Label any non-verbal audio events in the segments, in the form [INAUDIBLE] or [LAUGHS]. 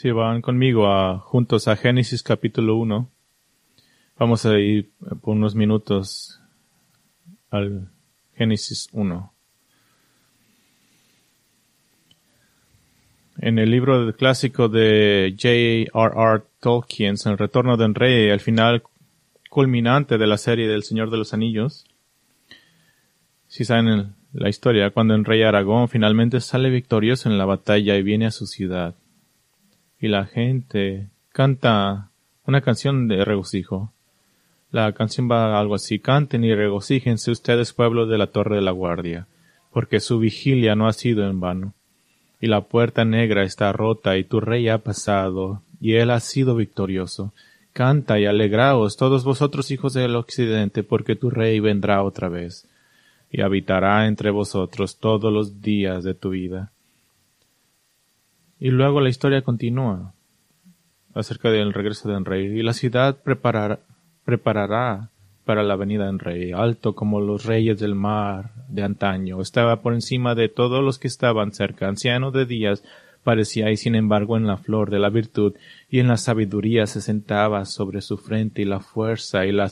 Si van conmigo a, juntos a Génesis capítulo 1, vamos a ir por unos minutos al Génesis 1. En el libro clásico de J.R.R. Tolkien, El Retorno del Rey, al final culminante de la serie del Señor de los Anillos, si saben la historia, cuando el rey Aragón finalmente sale victorioso en la batalla y viene a su ciudad, y la gente canta una canción de regocijo. La canción va algo así, canten y regocíjense ustedes pueblos de la Torre de la Guardia, porque su vigilia no ha sido en vano. Y la puerta negra está rota y tu rey ha pasado, y él ha sido victorioso. Canta y alegraos todos vosotros hijos del occidente, porque tu rey vendrá otra vez y habitará entre vosotros todos los días de tu vida. Y luego la historia continúa acerca del regreso del rey, y la ciudad preparará, preparará para la venida del rey, alto como los reyes del mar de antaño, estaba por encima de todos los que estaban cerca, anciano de días, parecía y sin embargo en la flor de la virtud y en la sabiduría se sentaba sobre su frente y la fuerza y la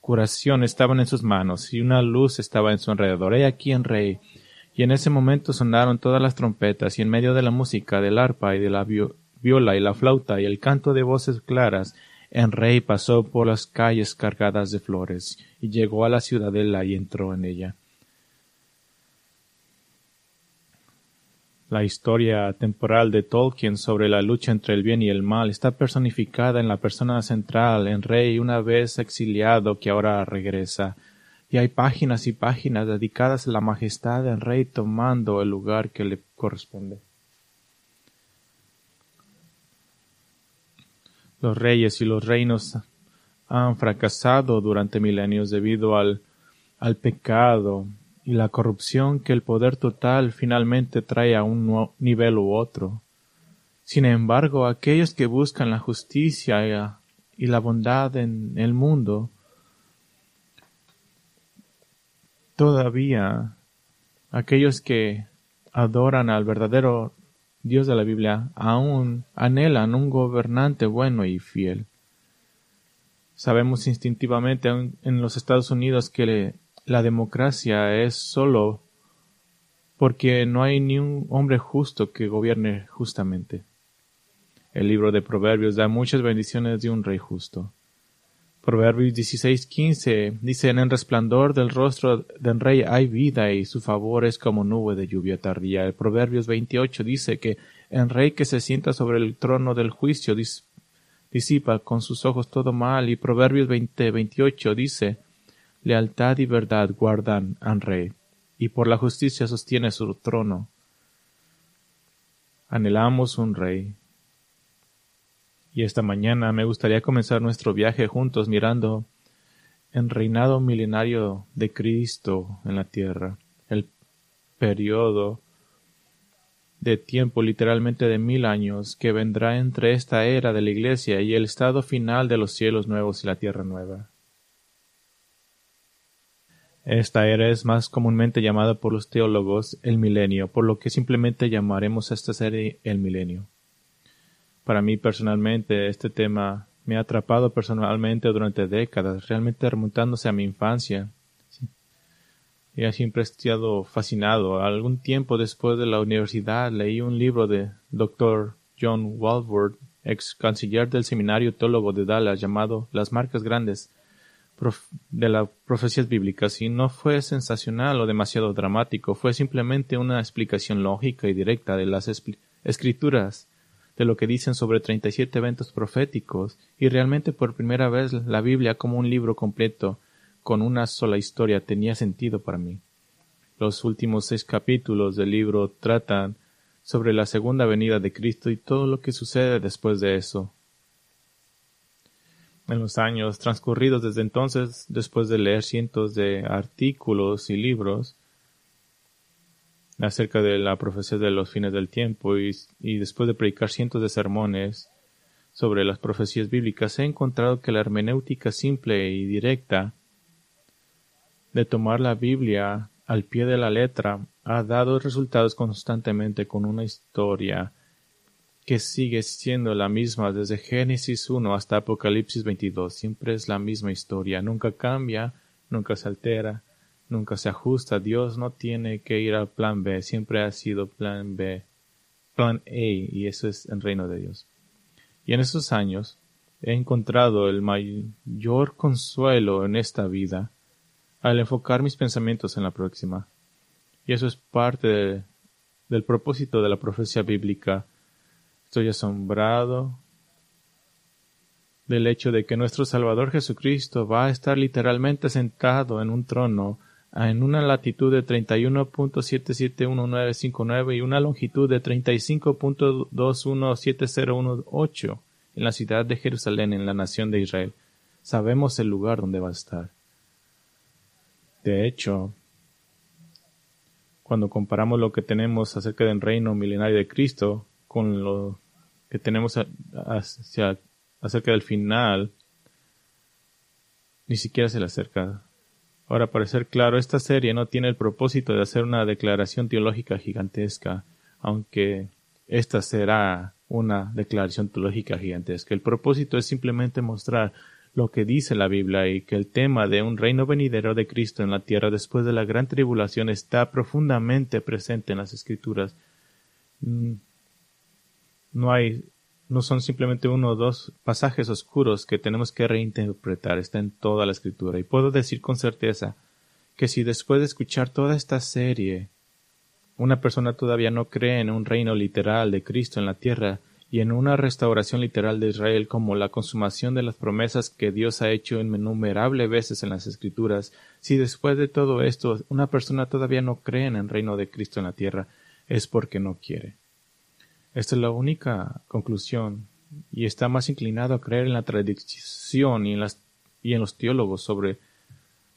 curación estaban en sus manos y una luz estaba en su alrededor. He aquí en rey. Y en ese momento sonaron todas las trompetas y en medio de la música del arpa y de la viola y la flauta y el canto de voces claras, en rey pasó por las calles cargadas de flores y llegó a la ciudadela y entró en ella. La historia temporal de Tolkien sobre la lucha entre el bien y el mal está personificada en la persona central, en Rey una vez exiliado que ahora regresa, y hay páginas y páginas dedicadas a la majestad del Rey tomando el lugar que le corresponde. Los reyes y los reinos han fracasado durante milenios debido al, al pecado y la corrupción que el poder total finalmente trae a un nivel u otro. Sin embargo, aquellos que buscan la justicia y la bondad en el mundo, todavía aquellos que adoran al verdadero Dios de la Biblia aún anhelan un gobernante bueno y fiel. Sabemos instintivamente en los Estados Unidos que la democracia es solo porque no hay ni un hombre justo que gobierne justamente. El libro de Proverbios da muchas bendiciones de un rey justo. Proverbios 16:15 dice, en el resplandor del rostro del rey hay vida y su favor es como nube de lluvia tardía. Proverbios 28 dice que el rey que se sienta sobre el trono del juicio disipa con sus ojos todo mal. Y Proverbios 20:28 dice, lealtad y verdad guardan al rey, y por la justicia sostiene su trono. Anhelamos un rey. Y esta mañana me gustaría comenzar nuestro viaje juntos mirando el reinado milenario de Cristo en la tierra, el periodo de tiempo literalmente de mil años que vendrá entre esta era de la Iglesia y el estado final de los cielos nuevos y la tierra nueva. Esta era es más comúnmente llamada por los teólogos el milenio, por lo que simplemente llamaremos a esta serie el milenio. Para mí personalmente este tema me ha atrapado personalmente durante décadas, realmente remontándose a mi infancia. Y ha siempre estado fascinado. Algún tiempo después de la universidad leí un libro de Dr. John Walworth, ex canciller del Seminario Teólogo de Dallas, llamado Las Marcas Grandes, de las profecías bíblicas y no fue sensacional o demasiado dramático, fue simplemente una explicación lógica y directa de las escrituras, de lo que dicen sobre 37 eventos proféticos, y realmente por primera vez la Biblia como un libro completo, con una sola historia, tenía sentido para mí. Los últimos seis capítulos del libro tratan sobre la segunda venida de Cristo y todo lo que sucede después de eso, en los años transcurridos desde entonces, después de leer cientos de artículos y libros acerca de la profecía de los fines del tiempo y, después de predicar cientos de sermones sobre las profecías bíblicas, he encontrado que la hermenéutica simple y directa de tomar la Biblia al pie de la letra ha dado resultados constantemente con una historia que sigue siendo la misma desde Génesis 1 hasta Apocalipsis 22. Siempre es la misma historia, nunca cambia, nunca se altera, nunca se ajusta. Dios no tiene que ir al plan B, siempre ha sido plan B, plan A, y eso es el reino de Dios. Y en esos años he encontrado el mayor consuelo en esta vida al enfocar mis pensamientos en la próxima. Y eso es parte del propósito de la profecía bíblica Estoy asombrado del hecho de que nuestro Salvador Jesucristo va a estar literalmente sentado en un trono en una latitud de 31.771959 y una longitud de 35.217018 en la ciudad de Jerusalén, en la nación de Israel. Sabemos el lugar donde va a estar. De hecho, cuando comparamos lo que tenemos acerca del reino milenario de Cristo con lo que tenemos hacia, acerca del final, ni siquiera se le acerca. Ahora, para ser claro, esta serie no tiene el propósito de hacer una declaración teológica gigantesca, aunque esta será una declaración teológica gigantesca. El propósito es simplemente mostrar lo que dice la Biblia y que el tema de un reino venidero de Cristo en la tierra después de la gran tribulación está profundamente presente en las Escrituras. Mm, no hay, no son simplemente uno o dos pasajes oscuros que tenemos que reinterpretar, está en toda la escritura. Y puedo decir con certeza que si después de escuchar toda esta serie una persona todavía no cree en un reino literal de Cristo en la tierra y en una restauración literal de Israel como la consumación de las promesas que Dios ha hecho innumerables veces en las Escrituras, si después de todo esto una persona todavía no cree en el reino de Cristo en la tierra, es porque no quiere. Esta es la única conclusión y está más inclinado a creer en la tradición y en, las, y en los teólogos sobre,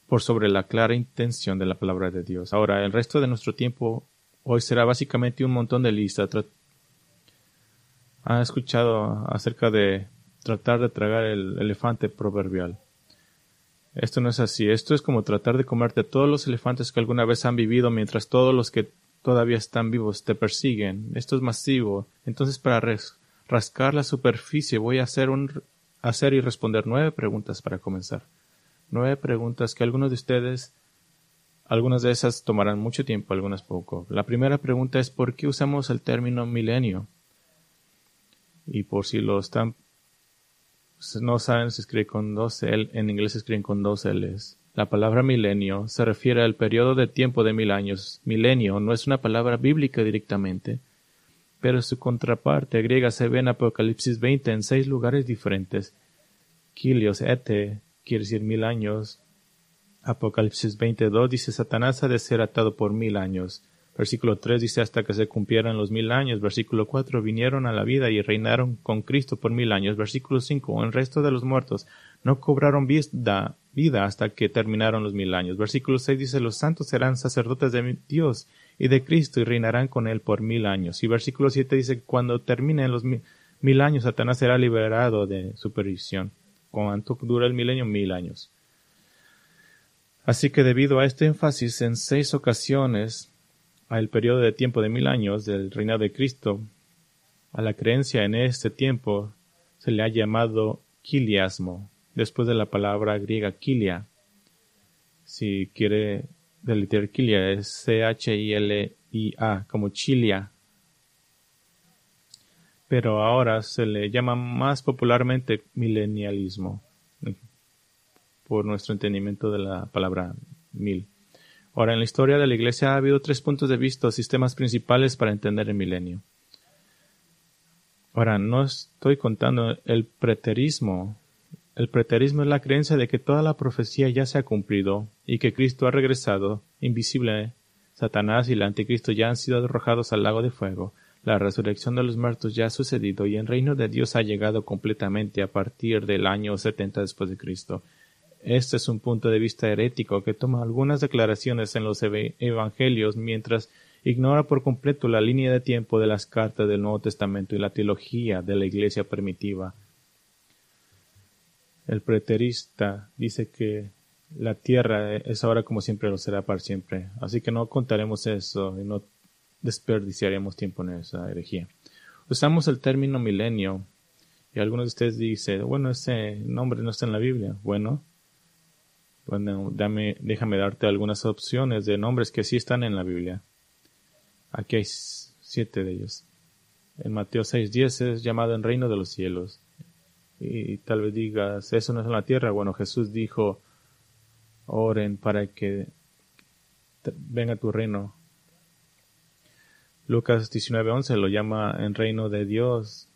por sobre la clara intención de la palabra de Dios. Ahora, el resto de nuestro tiempo hoy será básicamente un montón de listas. ¿Han escuchado acerca de tratar de tragar el elefante proverbial? Esto no es así. Esto es como tratar de comerte todos los elefantes que alguna vez han vivido mientras todos los que todavía están vivos, te persiguen. Esto es masivo. Entonces, para rascar la superficie, voy a hacer, un, hacer y responder nueve preguntas para comenzar. Nueve preguntas que algunos de ustedes, algunas de esas tomarán mucho tiempo, algunas poco. La primera pregunta es ¿por qué usamos el término milenio? Y por si lo están, no saben, se escribe con dos L, en inglés se escriben con dos L's. La palabra milenio se refiere al periodo de tiempo de mil años. Milenio no es una palabra bíblica directamente, pero su contraparte griega se ve en Apocalipsis 20 en seis lugares diferentes. Kilios ete quiere decir mil años. Apocalipsis 22 dice Satanás ha de ser atado por mil años. Versículo 3 dice hasta que se cumplieran los mil años. Versículo 4 vinieron a la vida y reinaron con Cristo por mil años. Versículo 5 el resto de los muertos no cobraron vida, vida hasta que terminaron los mil años. Versículo 6 dice, los santos serán sacerdotes de Dios y de Cristo y reinarán con él por mil años. Y versículo 7 dice, cuando terminen los mil, años, Satanás será liberado de su perdición. ¿Cuánto dura el milenio? Mil años. Así que debido a este énfasis en seis ocasiones al periodo de tiempo de mil años del reinado de Cristo, a la creencia en este tiempo se le ha llamado quiliasmo, después de la palabra griega kilia. Si quiere delitear kilia es C-H-I-L-I-A, como chilia. Pero ahora se le llama más popularmente milenialismo, por nuestro entendimiento de la palabra mil. Ahora, en la historia de la Iglesia ha habido tres puntos de vista sistemas principales para entender el milenio. Ahora, no estoy contando el preterismo, el preterismo es la creencia de que toda la profecía ya se ha cumplido y que Cristo ha regresado, invisible. Satanás y el anticristo ya han sido arrojados al lago de fuego. La resurrección de los muertos ya ha sucedido y el reino de Dios ha llegado completamente a partir del año 70 después de Cristo. Este es un punto de vista herético que toma algunas declaraciones en los evangelios mientras ignora por completo la línea de tiempo de las cartas del Nuevo Testamento y la teología de la Iglesia primitiva. El preterista dice que la tierra es ahora como siempre lo será para siempre. Así que no contaremos eso y no desperdiciaremos tiempo en esa herejía. Usamos el término milenio y algunos de ustedes dicen, bueno, ese nombre no está en la Biblia. Bueno, bueno déjame darte algunas opciones de nombres que sí están en la Biblia. Aquí hay siete de ellos. En Mateo 6.10 es llamado en reino de los cielos. Y tal vez digas, eso no es en la tierra. Bueno, Jesús dijo, oren para que venga tu reino. Lucas 19:11 lo llama en reino de Dios,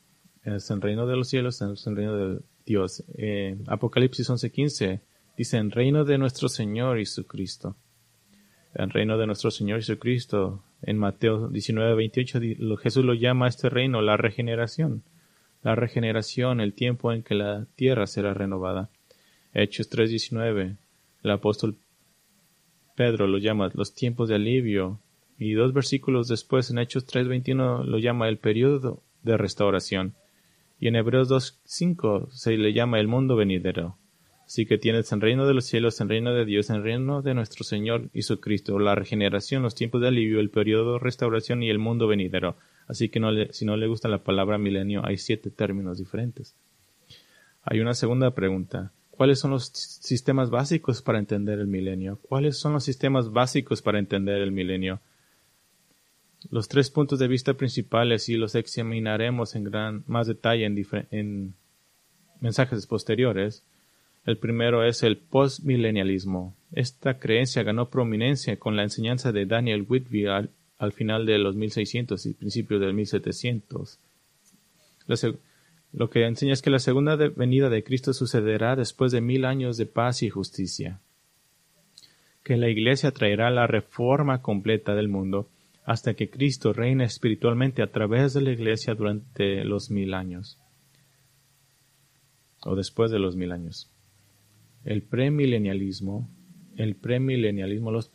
es en reino de los cielos, es en reino de Dios. Eh, Apocalipsis 11:15 dice en reino de nuestro Señor Jesucristo. En reino de nuestro Señor Jesucristo. En Mateo 19:28 Jesús lo llama este reino la regeneración. La regeneración, el tiempo en que la tierra será renovada. Hechos 3:19 el apóstol Pedro lo llama los tiempos de alivio y dos versículos después en Hechos 3.21 lo llama el periodo de restauración y en Hebreos 2.5 se le llama el mundo venidero. Así que tienes en reino de los cielos, en reino de Dios, en reino de nuestro Señor Jesucristo, la regeneración, los tiempos de alivio, el periodo de restauración y el mundo venidero. Así que si no le gusta la palabra milenio, hay siete términos diferentes. Hay una segunda pregunta. ¿Cuáles son los sistemas básicos para entender el milenio? ¿Cuáles son los sistemas básicos para entender el milenio? Los tres puntos de vista principales y los examinaremos en gran más detalle en, en mensajes posteriores. El primero es el postmilenialismo. Esta creencia ganó prominencia con la enseñanza de Daniel Whitby al, final de los 1600 y principios del 1700. La, lo que enseña es que la segunda venida de Cristo sucederá después de mil años de paz y justicia. Que la Iglesia traerá la reforma completa del mundo hasta que Cristo reine espiritualmente a través de la Iglesia durante los mil años. O después de los mil años. El premilenialismo, el premilenialismo, los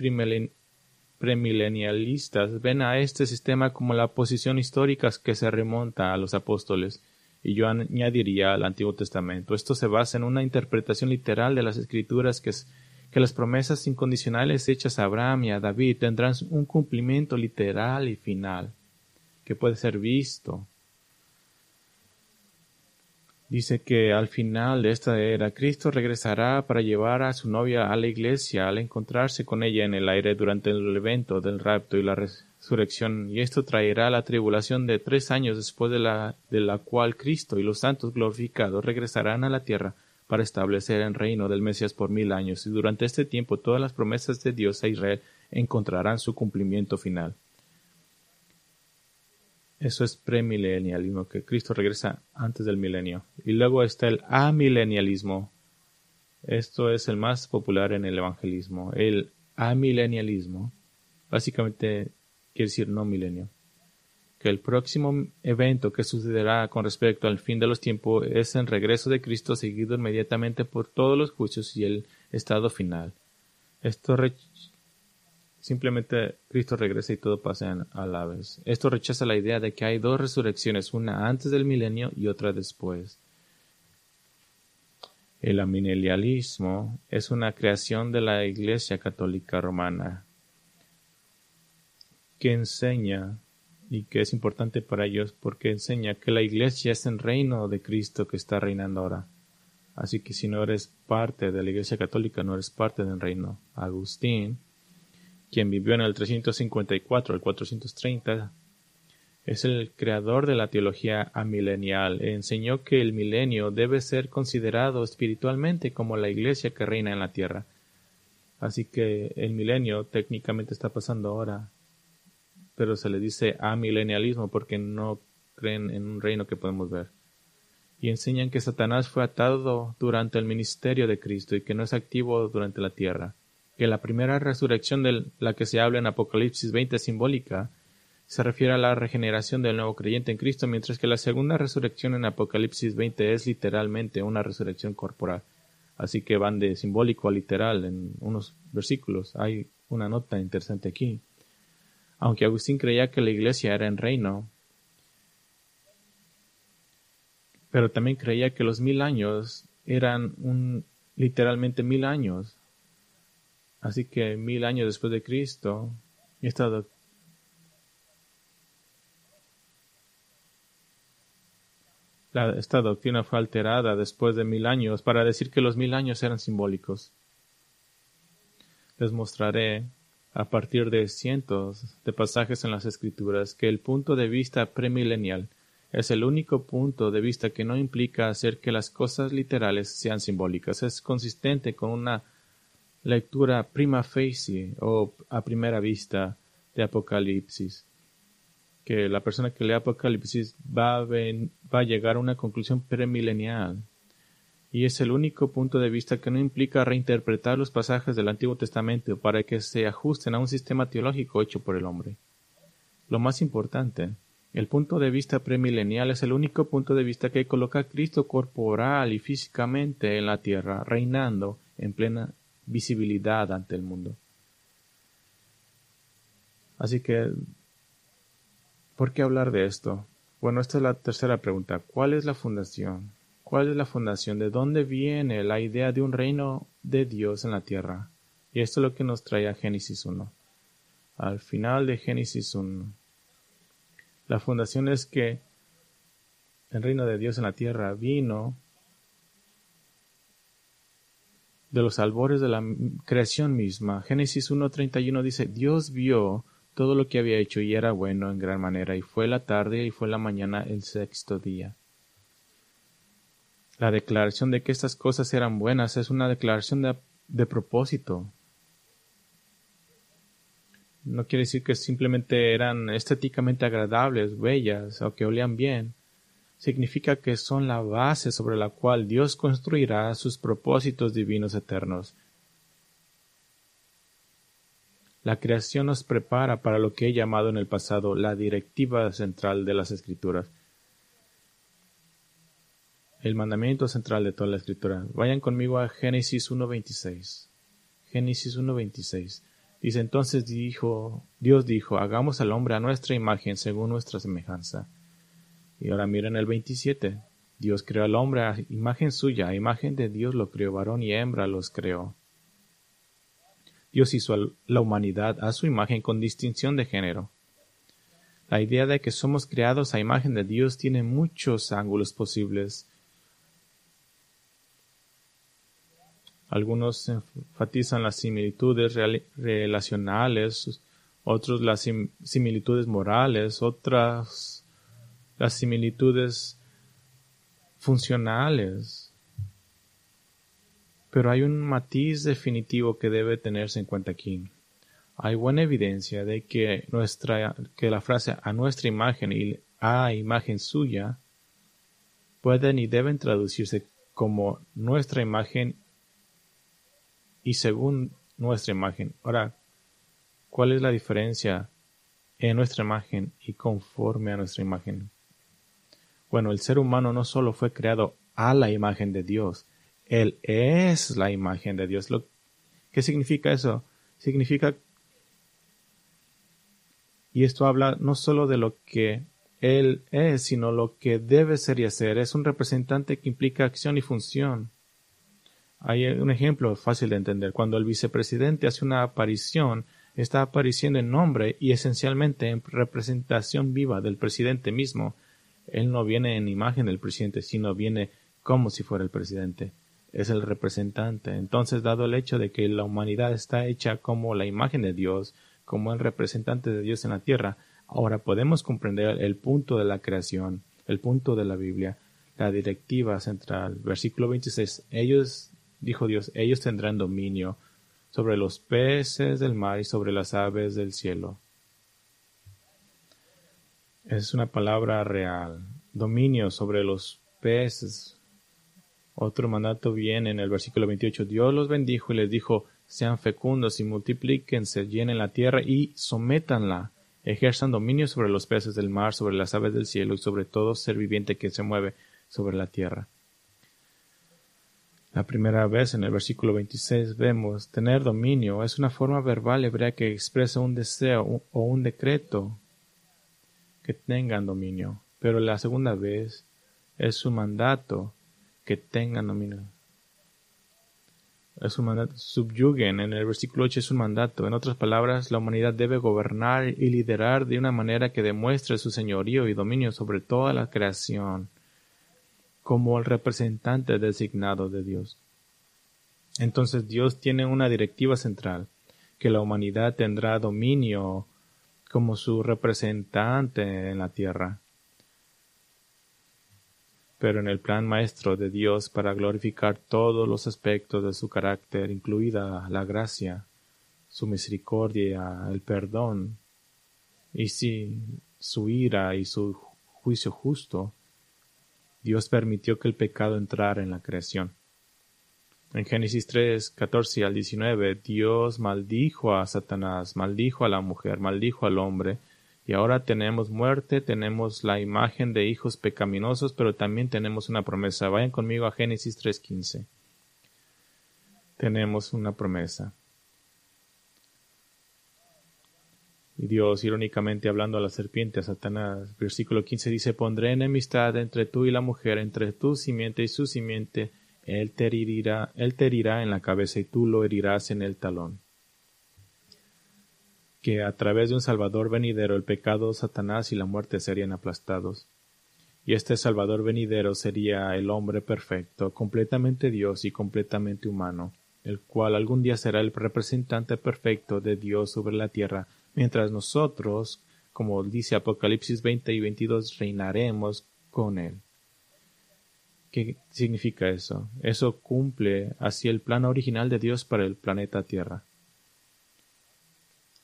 premilenialistas ven a este sistema como la posición histórica que se remonta a los apóstoles y yo añadiría al Antiguo Testamento. Esto se basa en una interpretación literal de las Escrituras que, es, que las promesas incondicionales hechas a Abraham y a David tendrán un cumplimiento literal y final, que puede ser visto. Dice que al final de esta era Cristo regresará para llevar a su novia a la iglesia al encontrarse con ella en el aire durante el evento del rapto y la resurrección, y esto traerá la tribulación de tres años después de la, de la cual Cristo y los santos glorificados regresarán a la tierra para establecer el reino del Mesías por mil años, y durante este tiempo todas las promesas de Dios a Israel encontrarán su cumplimiento final. Eso es premilenialismo, que Cristo regresa antes del milenio. Y luego está el amilenialismo. Esto es el más popular en el evangelismo. El amilenialismo básicamente quiere decir no milenio. Que el próximo evento que sucederá con respecto al fin de los tiempos es el regreso de Cristo seguido inmediatamente por todos los juicios y el estado final. Esto simplemente Cristo regresa y todo pasa a la vez. Esto rechaza la idea de que hay dos resurrecciones, una antes del milenio y otra después. El amilenialismo es una creación de la Iglesia Católica Romana que enseña y que es importante para ellos porque enseña que la iglesia es el reino de Cristo que está reinando ahora. Así que si no eres parte de la iglesia católica, no eres parte del reino. Agustín, quien vivió en el 354 al 430, es el creador de la teología amilenial. Enseñó que el milenio debe ser considerado espiritualmente como la iglesia que reina en la tierra. Así que el milenio técnicamente está pasando ahora pero se le dice amilenialismo porque no creen en un reino que podemos ver. Y enseñan que Satanás fue atado durante el ministerio de Cristo y que no es activo durante la tierra. Que la primera resurrección de la que se habla en Apocalipsis 20 simbólica se refiere a la regeneración del nuevo creyente en Cristo, mientras que la segunda resurrección en Apocalipsis 20 es literalmente una resurrección corporal. Así que van de simbólico a literal en unos versículos. Hay una nota interesante aquí aunque Agustín creía que la iglesia era en reino, pero también creía que los mil años eran un, literalmente mil años. Así que mil años después de Cristo, esta, esta doctrina fue alterada después de mil años para decir que los mil años eran simbólicos. Les mostraré, a partir de cientos de pasajes en las Escrituras, que el punto de vista premilenial es el único punto de vista que no implica hacer que las cosas literales sean simbólicas. Es consistente con una lectura prima facie o a primera vista de Apocalipsis. Que la persona que lee Apocalipsis va a, va a llegar a una conclusión premilenial. Y es el único punto de vista que no implica reinterpretar los pasajes del Antiguo Testamento para que se ajusten a un sistema teológico hecho por el hombre. Lo más importante, el punto de vista premilenial es el único punto de vista que coloca a Cristo corporal y físicamente en la tierra, reinando en plena visibilidad ante el mundo. Así que, ¿por qué hablar de esto? Bueno, esta es la tercera pregunta. ¿Cuál es la fundación? ¿Cuál es la fundación? ¿De dónde viene la idea de un reino de Dios en la tierra? Y esto es lo que nos trae a Génesis 1. Al final de Génesis 1 la fundación es que el reino de Dios en la tierra vino de los albores de la creación misma. Génesis 1.31 dice, Dios vio todo lo que había hecho y era bueno en gran manera, y fue la tarde y fue la mañana el sexto día. La declaración de que estas cosas eran buenas es una declaración de, de propósito, no quiere decir que simplemente eran estéticamente agradables, bellas o que olían bien. Significa que son la base sobre la cual Dios construirá sus propósitos divinos eternos. La creación nos prepara para lo que he llamado en el pasado la directiva central de las escrituras. El mandamiento central de toda la escritura. Vayan conmigo a Génesis 1.26. Génesis 1.26. Dice entonces dijo, Dios dijo, hagamos al hombre a nuestra imagen según nuestra semejanza. Y ahora miren el 27. Dios creó al hombre a imagen suya, a imagen de Dios lo creó, varón y hembra los creó. Dios hizo la humanidad a su imagen con distinción de género. La idea de que somos creados a imagen de Dios tiene muchos ángulos posibles. Algunos enfatizan las similitudes relacionales, otros las similitudes morales, otras las similitudes funcionales. Pero hay un matiz definitivo que debe tenerse en cuenta aquí. Hay buena evidencia de que nuestra, que la frase a nuestra imagen y a imagen suya pueden y deben traducirse como nuestra imagen y según nuestra imagen. Ahora, ¿cuál es la diferencia en nuestra imagen y conforme a nuestra imagen? Bueno, el ser humano no solo fue creado a la imagen de Dios, Él es la imagen de Dios. ¿Qué significa eso? Significa, y esto habla no solo de lo que Él es, sino lo que debe ser y hacer. Es un representante que implica acción y función. Hay un ejemplo fácil de entender. Cuando el vicepresidente hace una aparición, está apareciendo en nombre y esencialmente en representación viva del presidente mismo. Él no viene en imagen del presidente, sino viene como si fuera el presidente. Es el representante. Entonces, dado el hecho de que la humanidad está hecha como la imagen de Dios, como el representante de Dios en la tierra, ahora podemos comprender el punto de la creación, el punto de la Biblia, la directiva central. Versículo 26. Ellos dijo Dios, ellos tendrán dominio sobre los peces del mar y sobre las aves del cielo. Es una palabra real. Dominio sobre los peces. Otro mandato viene en el versículo 28. Dios los bendijo y les dijo, sean fecundos y multiplíquense, llenen la tierra y sométanla. Ejerzan dominio sobre los peces del mar, sobre las aves del cielo y sobre todo ser viviente que se mueve sobre la tierra. La primera vez en el versículo 26 vemos tener dominio es una forma verbal hebrea que expresa un deseo o un decreto que tengan dominio, pero la segunda vez es un mandato que tengan dominio. Es un mandato, subyuguen, en el versículo 8 es un mandato. En otras palabras, la humanidad debe gobernar y liderar de una manera que demuestre su señorío y dominio sobre toda la creación. como el representante designado de Dios. Entonces Dios tiene una directiva central, que la humanidad tendrá dominio como su representante en la tierra. Pero en el plan maestro de Dios para glorificar todos los aspectos de su carácter, incluida la gracia, su misericordia, el perdón, y si su ira y su juicio justo, Dios permitió que el pecado entrara en la creación. En Génesis 3, 14 al 19, Dios maldijo a Satanás, maldijo a la mujer, maldijo al hombre, y ahora tenemos muerte, tenemos la imagen de hijos pecaminosos, pero también tenemos una promesa. Vayan conmigo a Génesis 3.15. Tenemos una promesa. Y Dios, irónicamente hablando a la serpiente, a Satanás, versículo 15 dice, pondré enemistad entre tú y la mujer, entre tu simiente y su simiente, él te herirá, él te herirá en la cabeza y tú lo herirás en el talón. Que a través de un Salvador venidero el pecado, Satanás y la muerte serían aplastados. Y este Salvador venidero sería el hombre perfecto, completamente Dios y completamente humano, el cual algún día será el representante perfecto de Dios sobre la tierra, mientras nosotros, como dice Apocalipsis 20 y 22, reinaremos con Él. ¿Qué significa eso? Eso cumple así el plan original de Dios para el planeta Tierra.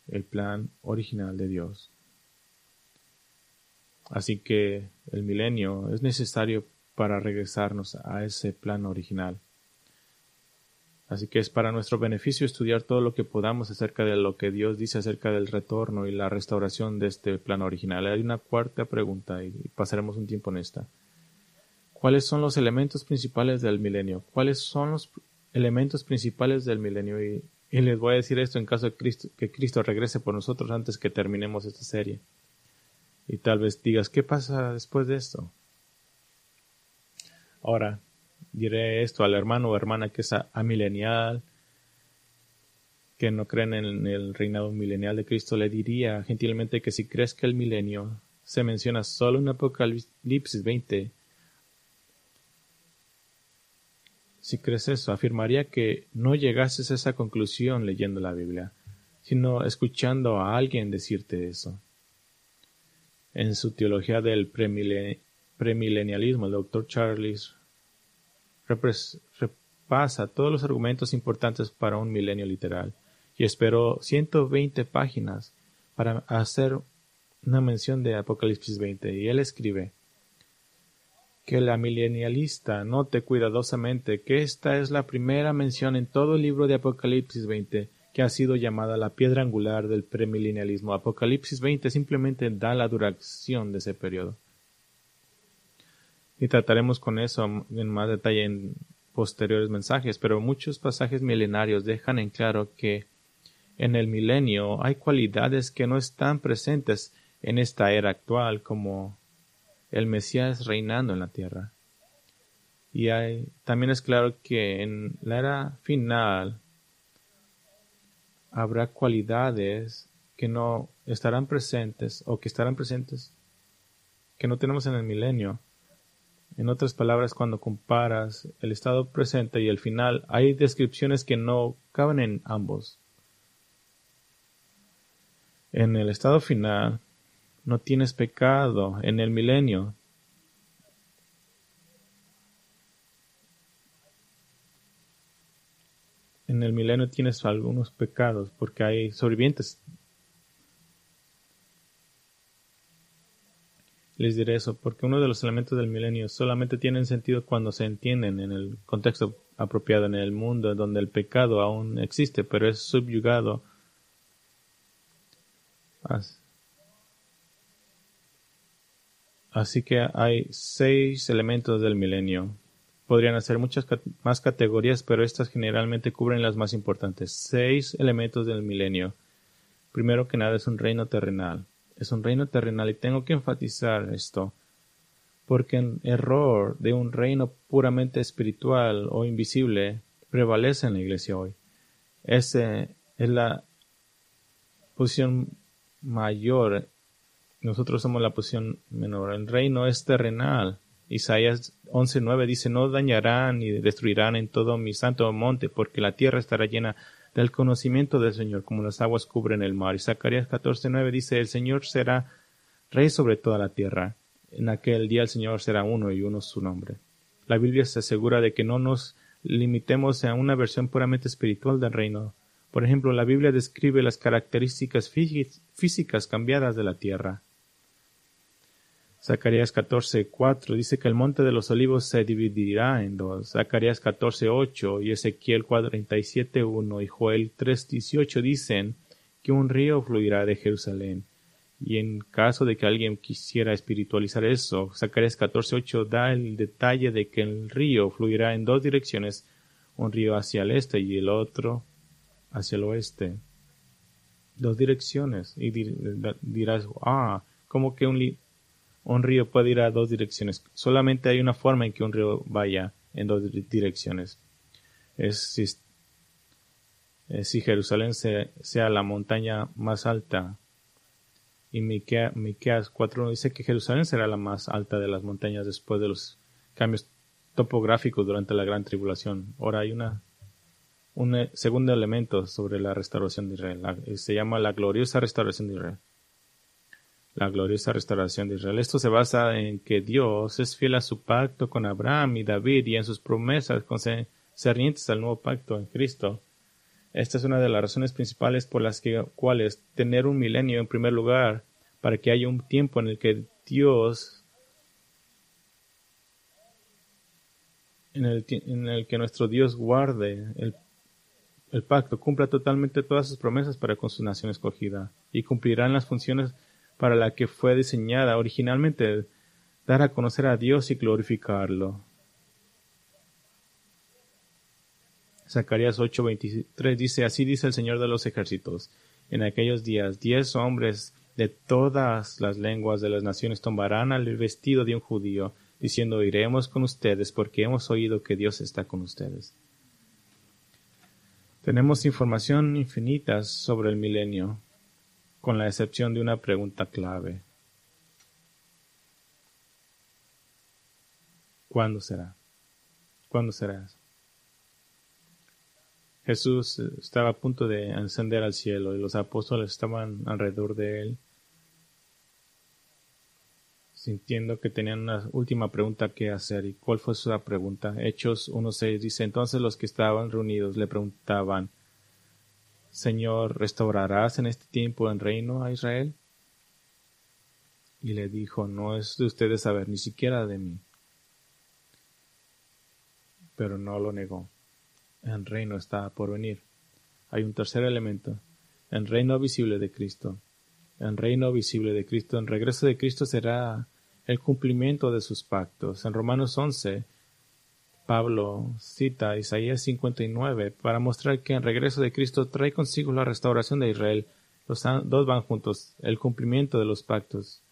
El plan original de Dios. Así que el milenio es necesario para regresarnos a ese plan original. Así que es para nuestro beneficio estudiar todo lo que podamos acerca de lo que Dios dice acerca del retorno y la restauración de este plan original. Hay una cuarta pregunta y pasaremos un tiempo en esta. ¿Cuáles son los elementos principales del milenio? ¿Cuáles son los elementos principales del milenio? Y, les voy a decir esto en caso de que Cristo regrese por nosotros antes que terminemos esta serie. Y tal vez digas, ¿qué pasa después de esto? Ahora, diré esto al hermano o hermana que es amilenial, que no creen en el reinado milenial de Cristo, le diría gentilmente que si crees que el milenio se menciona solo en Apocalipsis 20, si crees eso, afirmaría que no llegases a esa conclusión leyendo la Biblia, sino escuchando a alguien decirte eso. En su teología del premilenialismo, el doctor Charles repasa todos los argumentos importantes para un milenio literal y esperó 120 páginas para hacer una mención de Apocalipsis 20 y él escribe que la milenialista note cuidadosamente que esta es la primera mención en todo el libro de Apocalipsis 20 que ha sido llamada la piedra angular del premilenialismo. Apocalipsis 20 simplemente da la duración de ese periodo y trataremos con eso en más detalle en posteriores mensajes, pero muchos pasajes milenarios dejan en claro que en el milenio hay cualidades que no están presentes en esta era actual como el Mesías reinando en la tierra. Y hay, también es claro que en la era final habrá cualidades que no estarán presentes o que estarán presentes que no tenemos en el milenio en otras palabras, cuando comparas el estado presente y el final, hay descripciones que no caben en ambos. En el estado final, no tienes pecado. En el milenio, en el milenio tienes algunos pecados porque hay sobrevivientes Les diré eso, porque uno de los elementos del milenio solamente tienen sentido cuando se entienden en el contexto apropiado en el mundo donde el pecado aún existe, pero es subyugado. Que hay seis elementos del milenio. Podrían hacer muchas más categorías, pero estas generalmente cubren las más importantes. Seis elementos del milenio. Primero que nada es un reino terrenal es un reino terrenal y tengo que enfatizar esto porque el error de un reino puramente espiritual o invisible prevalece en la iglesia hoy. Esa es la posición mayor. Nosotros somos la posición menor. El reino es terrenal. Isaías 11.9 dice, no dañarán ni destruirán en todo mi santo monte, porque la tierra estará llena del conocimiento del Señor, como las aguas cubren el mar. Y Zacarías 14.9 dice, el Señor será rey sobre toda la tierra. En aquel día el Señor será uno y uno su nombre. La Biblia se asegura de que no nos limitemos a una versión puramente espiritual del reino. Por ejemplo, la Biblia describe las características físicas cambiadas de la tierra. Zacarías 14:4 dice que el monte de los olivos se dividirá en dos. Zacarías 14:8 y Ezequiel 47:1 y Joel 3:18 dicen que un río fluirá de Jerusalén. Y en caso de que alguien quisiera espiritualizar eso, Zacarías 14:8 da el detalle de que el río fluirá en dos direcciones, un río hacia el este y el otro hacia el oeste. Dos direcciones. Y dirás, ah, como que un, un río puede ir a dos direcciones. Solamente hay una forma en que un río vaya en dos direcciones. Es si, Jerusalén sea la montaña más alta. Y Miqueas 4 dice que Jerusalén será la más alta de las montañas después de los cambios topográficos durante la gran tribulación. Ahora hay una un segundo elemento sobre la restauración de Israel. se llama la gloriosa restauración de Israel la gloriosa restauración de Israel. Esto se basa en que Dios es fiel a su pacto con Abraham y David y en sus promesas concernientes al nuevo pacto en Cristo. Esta es una de las razones principales por las que, cuales tener un milenio en primer lugar, para que haya un tiempo en el que Dios, en el, que nuestro Dios guarde el, el pacto, cumpla totalmente todas sus promesas para con su nación escogida y cumplirán las funciones para la que fue diseñada originalmente, dar a conocer a Dios y glorificarlo. Zacarías 8:23 dice, así dice el Señor de los ejércitos, en aquellos días diez hombres de todas las lenguas de las naciones tomarán al vestido de un judío, diciendo, iremos con ustedes porque hemos oído que Dios está con ustedes. Tenemos información infinita sobre el milenio, con la excepción de una pregunta clave. ¿Cuándo será? ¿Cuándo será? Jesús estaba a punto de encender al cielo y los apóstoles estaban alrededor de él, sintiendo que tenían una última pregunta que hacer. ¿Y cuál fue su pregunta? Hechos 1.6 dice, entonces los que estaban reunidos le preguntaban, Señor, ¿restaurarás en este tiempo el reino a Israel? Y le dijo, no es de ustedes saber, ni siquiera de mí. Pero no lo negó. El reino está por venir. Hay un tercer elemento, el reino visible de Cristo. El reino visible de Cristo, el regreso de Cristo será el cumplimiento de sus pactos. En Romanos 11 Pablo cita Isaías 59 para mostrar que el regreso de Cristo trae consigo la restauración de Israel. Los dos van juntos, el cumplimiento de los pactos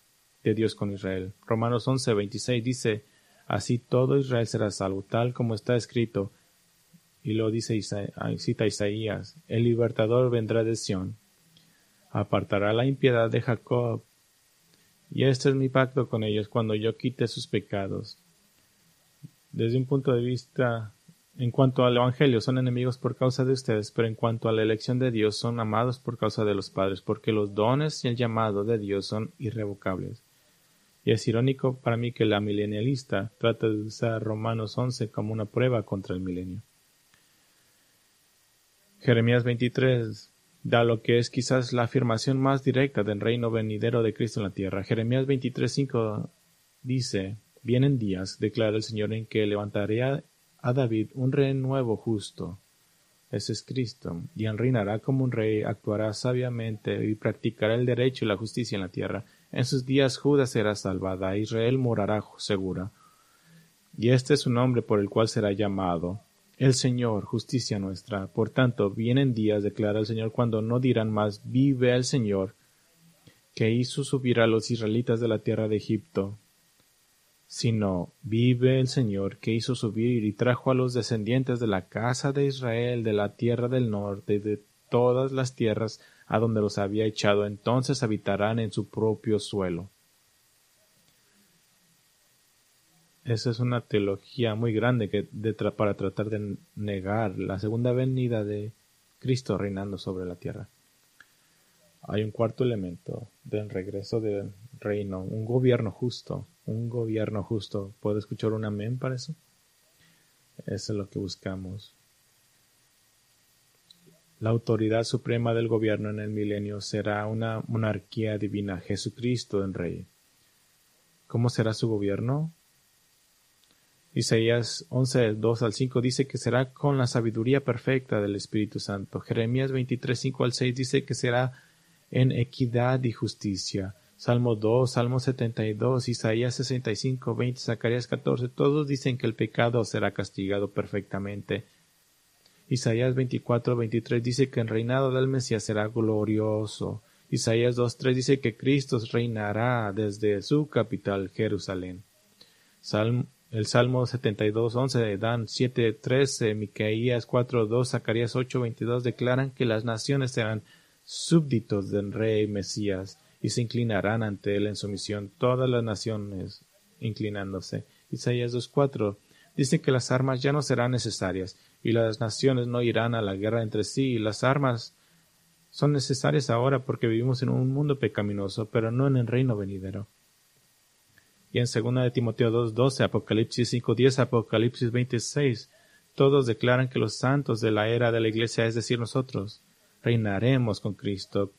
de Dios con Israel. Romanos 11, 26 dice, Así todo Israel será salvo, tal como está escrito. Y lo dice cita Isaías, el libertador vendrá de Sión, apartará la impiedad de Jacob, y este es mi pacto con ellos cuando yo quite sus pecados desde un punto de vista en cuanto al Evangelio, son enemigos por causa de ustedes, pero en cuanto a la elección de Dios, son amados por causa de los padres, porque los dones y el llamado de Dios son irrevocables. Y es irónico para mí que la milenialista trata de usar Romanos 11 como una prueba contra el milenio. Jeremías 23 da lo que es quizás la afirmación más directa del reino venidero de Cristo en la tierra. Jeremías 23.5 dice, Vienen días, declara el Señor, en que levantaré a, David un rey nuevo justo. Ese es Cristo, y reinará como un rey, actuará sabiamente y practicará el derecho y la justicia en la tierra. En sus días Judá será salvada, Israel morará segura. Y este es su nombre por el cual será llamado, el Señor, justicia nuestra. Por tanto, vienen días, declara el Señor, cuando no dirán más, vive el Señor, que hizo subir a los israelitas de la tierra de Egipto, sino vive el Señor que hizo subir y trajo a los descendientes de la casa de Israel de la tierra del norte de todas las tierras a donde los había echado, entonces habitarán en su propio suelo. esa es una teología muy grande que para tratar de negar la segunda venida de Cristo reinando sobre la tierra. Hay un cuarto elemento del regreso del reino, un gobierno justo, un gobierno justo. ¿Puedo escuchar un amén para eso? Eso es lo que buscamos. La autoridad suprema del gobierno en el milenio será una monarquía divina, Jesucristo en Rey. ¿Cómo será su gobierno? Isaías 11, 2 al 5 dice que será con la sabiduría perfecta del Espíritu Santo. Jeremías 23, 5 al 6 dice que será en equidad y justicia. Salmo 2, Salmo 72, Isaías 65, 20, Zacarías 14, todos dicen que el pecado será castigado perfectamente Isaías 24, 23 dice que el reinado del Mesías será glorioso. Isaías 2.3 dice que Cristo reinará desde su capital, Jerusalén. el Salmo 72.11, Dan 7.13, Micaías 4.2, Zacarías 8.22 declaran que las naciones serán súbditos del rey Mesías y se inclinarán ante él en sumisión, todas las naciones inclinándose. Isaías 2.4 dice que las armas ya no serán necesarias y las naciones no irán a la guerra entre sí, y las armas son necesarias ahora porque vivimos en un mundo pecaminoso, pero no en el reino venidero. Y en 2 de Timoteo 2.12, Apocalipsis 5.10, Apocalipsis 26, todos declaran que los santos de la era de la iglesia, es decir, nosotros, reinaremos con Cristo,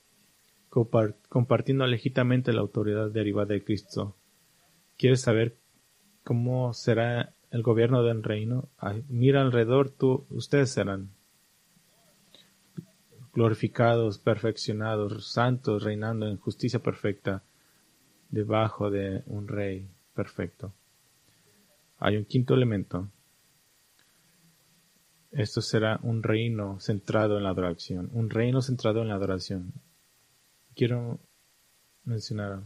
compartiendo legítimamente la autoridad derivada de Cristo. ¿Quieres saber cómo será el gobierno del reino, mira alrededor, tú, ustedes serán glorificados, perfeccionados, santos, reinando en justicia perfecta, debajo de un rey perfecto. Hay un quinto elemento. Esto será un reino centrado en la adoración, un reino centrado en la adoración. Quiero mencionar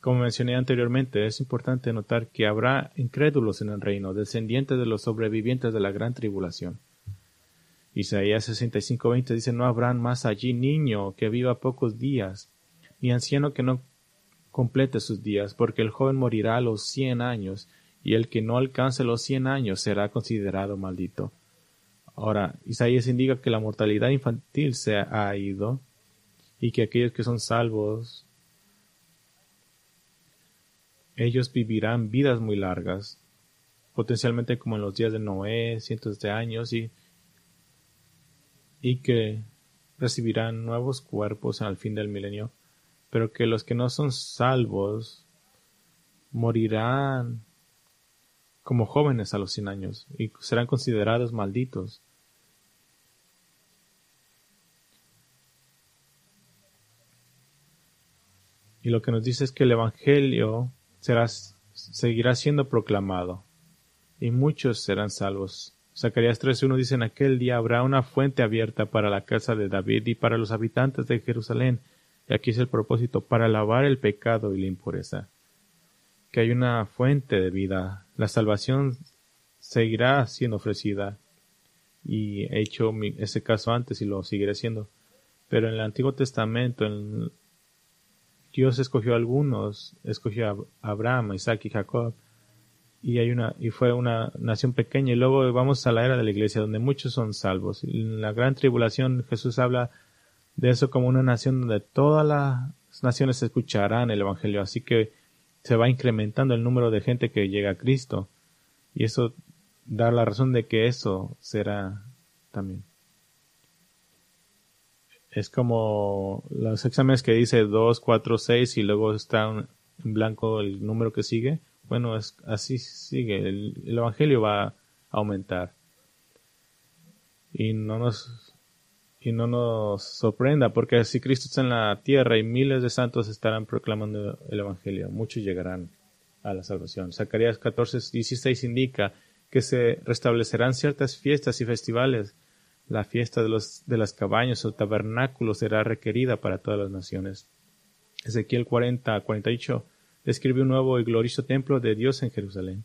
como mencioné anteriormente, es importante notar que habrá incrédulos en el reino, descendientes de los sobrevivientes de la gran tribulación. Isaías 65:20 dice, no habrán más allí niño que viva pocos días, ni anciano que no complete sus días, porque el joven morirá a los cien años, y el que no alcance los cien años será considerado maldito. Ahora, Isaías indica que la mortalidad infantil se ha ido, y que aquellos que son salvos ellos vivirán vidas muy largas, potencialmente como en los días de Noé, cientos de años, y, y que recibirán nuevos cuerpos al fin del milenio, pero que los que no son salvos morirán como jóvenes a los cien años y serán considerados malditos. Y lo que nos dice es que el Evangelio seguirá siendo proclamado, y muchos serán salvos. Zacarías 3.1 dice, en aquel día habrá una fuente abierta para la casa de David y para los habitantes de Jerusalén. Y aquí es el propósito, para lavar el pecado y la impureza. Que hay una fuente de vida. La salvación seguirá siendo ofrecida. Y he hecho ese caso antes y lo seguiré haciendo. Pero en el Antiguo Testamento, en Dios escogió a algunos, escogió a Abraham, Isaac y Jacob, y hay una, y fue una nación pequeña, y luego vamos a la era de la iglesia, donde muchos son salvos. En la gran tribulación Jesús habla de eso como una nación donde todas las naciones escucharán el Evangelio, así que se va incrementando el número de gente que llega a Cristo, y eso da la razón de que eso será también es como los exámenes que dice 2, 4, 6 y luego está en blanco el número que sigue. Bueno, es, así sigue. El, Evangelio va a aumentar. Y no nos y no nos sorprenda, porque si Cristo está en la tierra y miles de santos estarán proclamando el Evangelio, muchos llegarán a la salvación. Zacarías 14, 16 indica que se restablecerán ciertas fiestas y festivales la fiesta de, los, de las cabañas o tabernáculos será requerida para todas las naciones. Ezequiel 40, 48 describe un nuevo y glorioso templo de Dios en Jerusalén.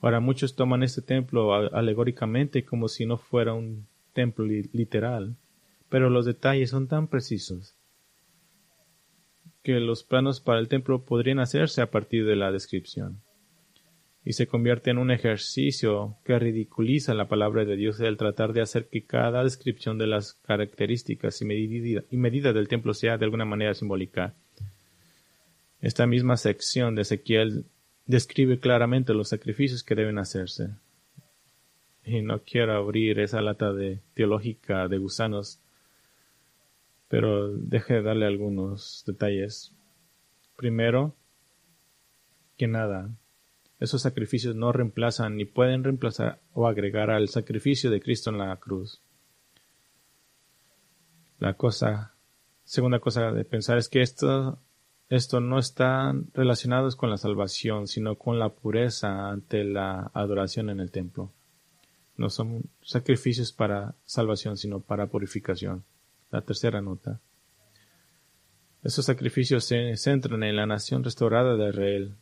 Ahora muchos toman este templo alegóricamente como si no fuera un templo literal, pero los detalles son tan precisos que los planos para el templo podrían hacerse a partir de la descripción. Y se convierte en un ejercicio que ridiculiza la palabra de Dios el tratar de hacer que cada descripción de las características y medidas medida del templo sea de alguna manera simbólica. Esta misma sección de Ezequiel describe claramente los sacrificios que deben hacerse. Y no quiero abrir esa lata de teológica de gusanos, pero deje de darle algunos detalles. Primero, que nada, esos sacrificios no reemplazan ni pueden reemplazar o agregar al sacrificio de Cristo en la cruz. La cosa, segunda cosa de pensar es que esto, esto no está relacionado con la salvación, sino con la pureza ante la adoración en el templo. No son sacrificios para salvación, sino para purificación. La tercera nota. Esos sacrificios se centran en la nación restaurada de Israel,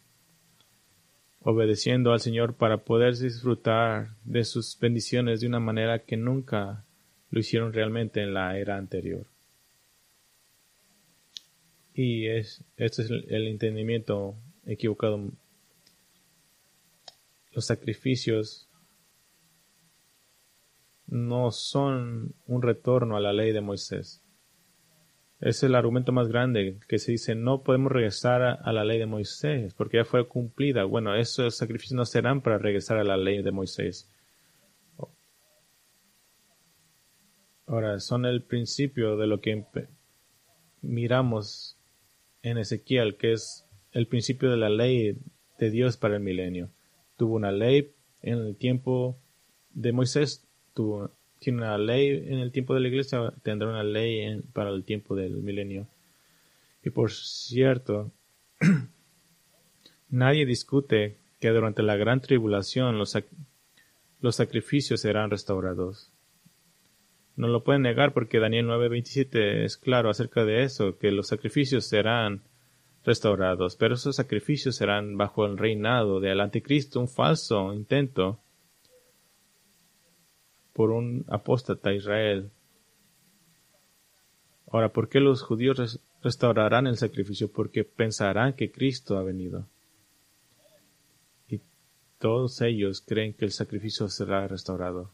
obedeciendo al Señor para poder disfrutar de sus bendiciones de una manera que nunca lo hicieron realmente en la era anterior. Y es, este es el entendimiento equivocado. Los sacrificios no son un retorno a la ley de Moisés. Es el argumento más grande que se dice no podemos regresar a, la ley de Moisés porque ya fue cumplida. Bueno, esos sacrificios no serán para regresar a la ley de Moisés. Ahora, son el principio de lo que miramos en Ezequiel, que es el principio de la ley de Dios para el milenio. Tuvo una ley en el tiempo de Moisés, tuvo tiene una ley en el tiempo de la iglesia, tendrá una ley para el tiempo del milenio. Y por cierto, [CLEARS THROAT] nadie discute que durante la gran tribulación los, los sacrificios serán restaurados. No lo pueden negar porque Daniel 9:27 es claro acerca de eso, que los sacrificios serán restaurados, pero esos sacrificios serán bajo el reinado del anticristo, un falso intento por un apóstata Israel. Ahora, ¿por qué los judíos restaurarán el sacrificio? Porque pensarán que Cristo ha venido. Y todos ellos creen que el sacrificio será restaurado.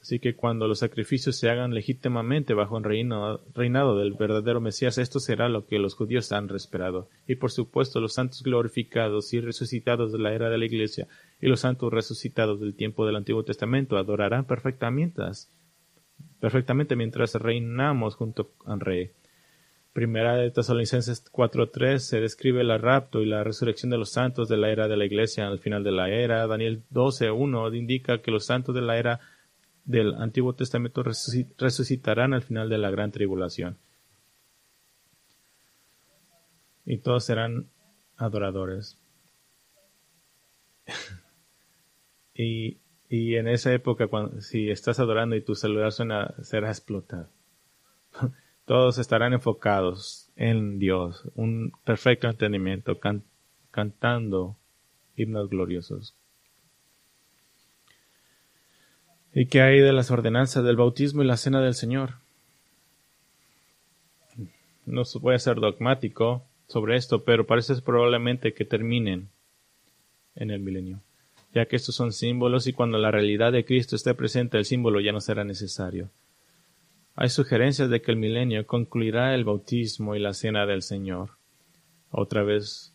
Así que cuando los sacrificios se hagan legítimamente bajo el reino, reinado del verdadero Mesías, esto será lo que los judíos han esperado. Y por supuesto los santos glorificados y resucitados de la era de la Iglesia y los santos resucitados del tiempo del Antiguo Testamento adorarán perfectamente, perfectamente mientras reinamos junto al Rey. Primera de Tesalonicenses 4.3 se describe el rapto y la resurrección de los santos de la era de la Iglesia al final de la era. Daniel 12.1 indica que los santos de la era del Antiguo Testamento resucitarán al final de la gran tribulación. Y todos serán adoradores. [LAUGHS] y, y, en esa época, cuando, si estás adorando y tu celular suena, será explotado. [LAUGHS] todos estarán enfocados en Dios, un perfecto entendimiento, cantando himnos gloriosos. ¿Y qué hay de las ordenanzas del bautismo y la cena del Señor? No voy a ser dogmático sobre esto, pero parece probablemente que terminen en el milenio, ya que estos son símbolos y cuando la realidad de Cristo esté presente el símbolo ya no será necesario. Hay sugerencias de que el milenio concluirá el bautismo y la cena del Señor. Otra vez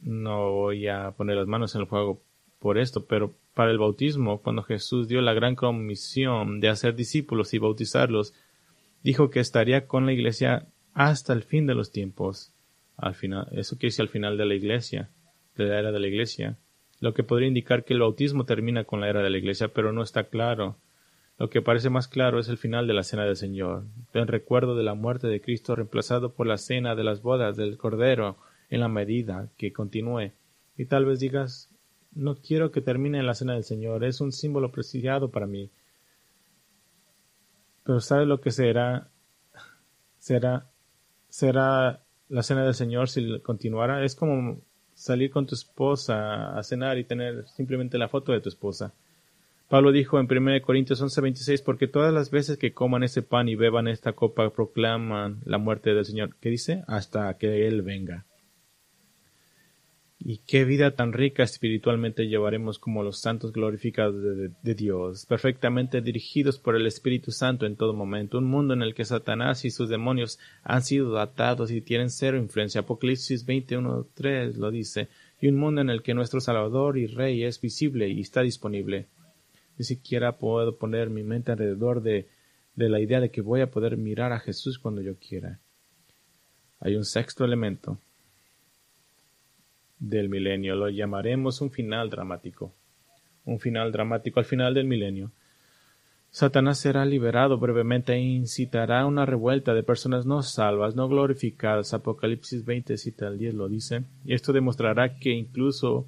no voy a poner las manos en el fuego por esto, pero para el bautismo, cuando Jesús dio la gran comisión de hacer discípulos y bautizarlos, dijo que estaría con la iglesia hasta el fin de los tiempos. Al final, eso quiere decir al final de la iglesia, de la era de la iglesia, lo que podría indicar que el bautismo termina con la era de la iglesia, pero no está claro. Lo que parece más claro es el final de la cena del Señor, en recuerdo de la muerte de Cristo reemplazado por la cena de las bodas del Cordero en la medida que continúe. Y tal vez digas, no quiero que termine la cena del Señor, es un símbolo prestigiado para mí. Pero ¿sabe lo que será? Será, será la cena del Señor si continuara. Es como salir con tu esposa a cenar y tener simplemente la foto de tu esposa. Pablo dijo en 1 Corintios 11:26, porque todas las veces que coman ese pan y beban esta copa proclaman la muerte del Señor. ¿Qué dice? Hasta que Él venga. Y qué vida tan rica espiritualmente llevaremos como los santos glorificados de, Dios, perfectamente dirigidos por el Espíritu Santo en todo momento, un mundo en el que Satanás y sus demonios han sido atados y tienen cero influencia. Apocalipsis 21.3 lo dice, y un mundo en el que nuestro Salvador y Rey es visible y está disponible. Ni siquiera puedo poner mi mente alrededor de, de la idea de que voy a poder mirar a Jesús cuando yo quiera. Hay un sexto elemento del milenio. Lo llamaremos un final dramático. Un final dramático al final del milenio. Satanás será liberado brevemente e incitará una revuelta de personas no salvas, no glorificadas. Apocalipsis 20 cita al 10 lo dice. Y esto demostrará que incluso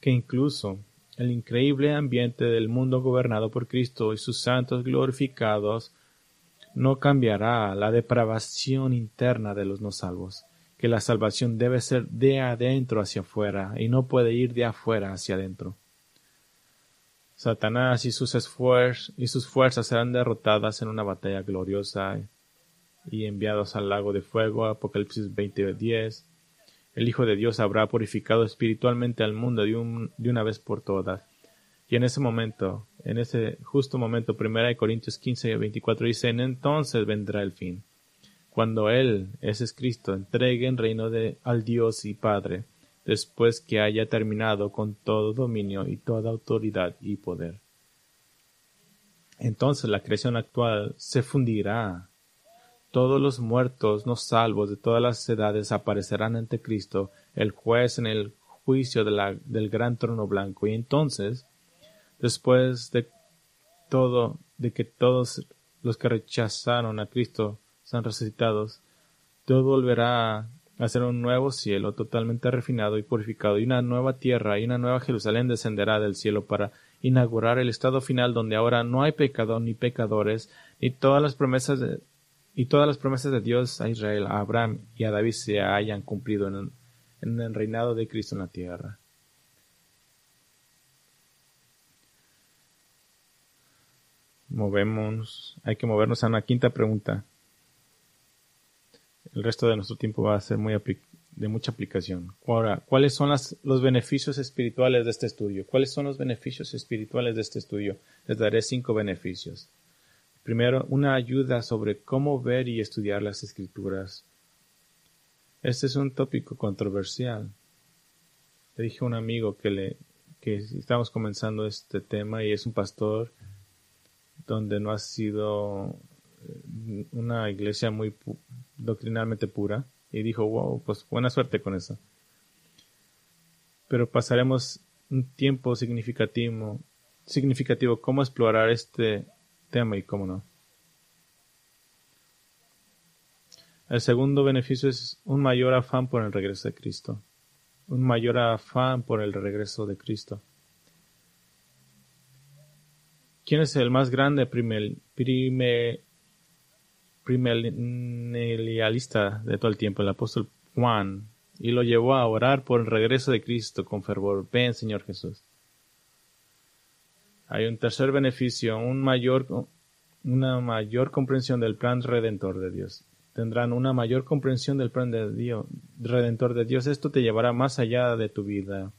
que incluso el increíble ambiente del mundo gobernado por Cristo y sus santos glorificados no cambiará la depravación interna de los no salvos que la salvación debe ser de adentro hacia afuera y no puede ir de afuera hacia adentro. Satanás y sus, esfuerzos y sus fuerzas serán derrotadas en una batalla gloriosa y enviados al lago de fuego, Apocalipsis 20:10. El Hijo de Dios habrá purificado espiritualmente al mundo de, una vez por todas. Y en ese momento, en ese justo momento, 1 Corintios 15, 24 dice, entonces vendrá el fin cuando Él, ese es Cristo, entregue el reino de, al Dios y Padre, después que haya terminado con todo dominio y toda autoridad y poder. Entonces la creación actual se fundirá. Todos los muertos no salvos de todas las edades aparecerán ante Cristo, el juez en el juicio de la, del gran trono blanco. Y entonces, después de todo, de que todos los que rechazaron a Cristo son resucitados, todo volverá a ser un nuevo cielo totalmente refinado y purificado, y una nueva tierra y una nueva Jerusalén descenderá del cielo para inaugurar el estado final donde ahora no hay pecado ni pecadores, y todas las promesas de, y todas las promesas de Dios a Israel, a Abraham y a David se hayan cumplido en, en el reinado de Cristo en la tierra. Movemos, hay que movernos a una quinta pregunta el resto de nuestro tiempo va a ser muy de mucha aplicación. Ahora, ¿cuáles son los beneficios espirituales de este estudio? ¿Cuáles son los beneficios espirituales de este estudio? Les daré cinco beneficios. Primero, una ayuda sobre cómo ver y estudiar las escrituras. Este es un tópico controversial. Le dije a un amigo que le que estamos comenzando este tema y es un pastor donde no ha sido una iglesia muy doctrinalmente pura y dijo, wow, pues buena suerte con eso. Pero pasaremos un tiempo significativo, significativo cómo explorar este tema y cómo no. El segundo beneficio es un mayor afán por el regreso de Cristo. Un mayor afán por el regreso de Cristo. ¿Quién es el más grande primer, primer, lista de todo el tiempo, el apóstol Juan, y lo llevó a orar por el regreso de Cristo con fervor. Ven, Señor Jesús. Hay un tercer beneficio, un mayor, una mayor comprensión del plan redentor de Dios. Tendrán una mayor comprensión del plan de Dios, redentor de Dios. Esto te llevará más allá de tu vida,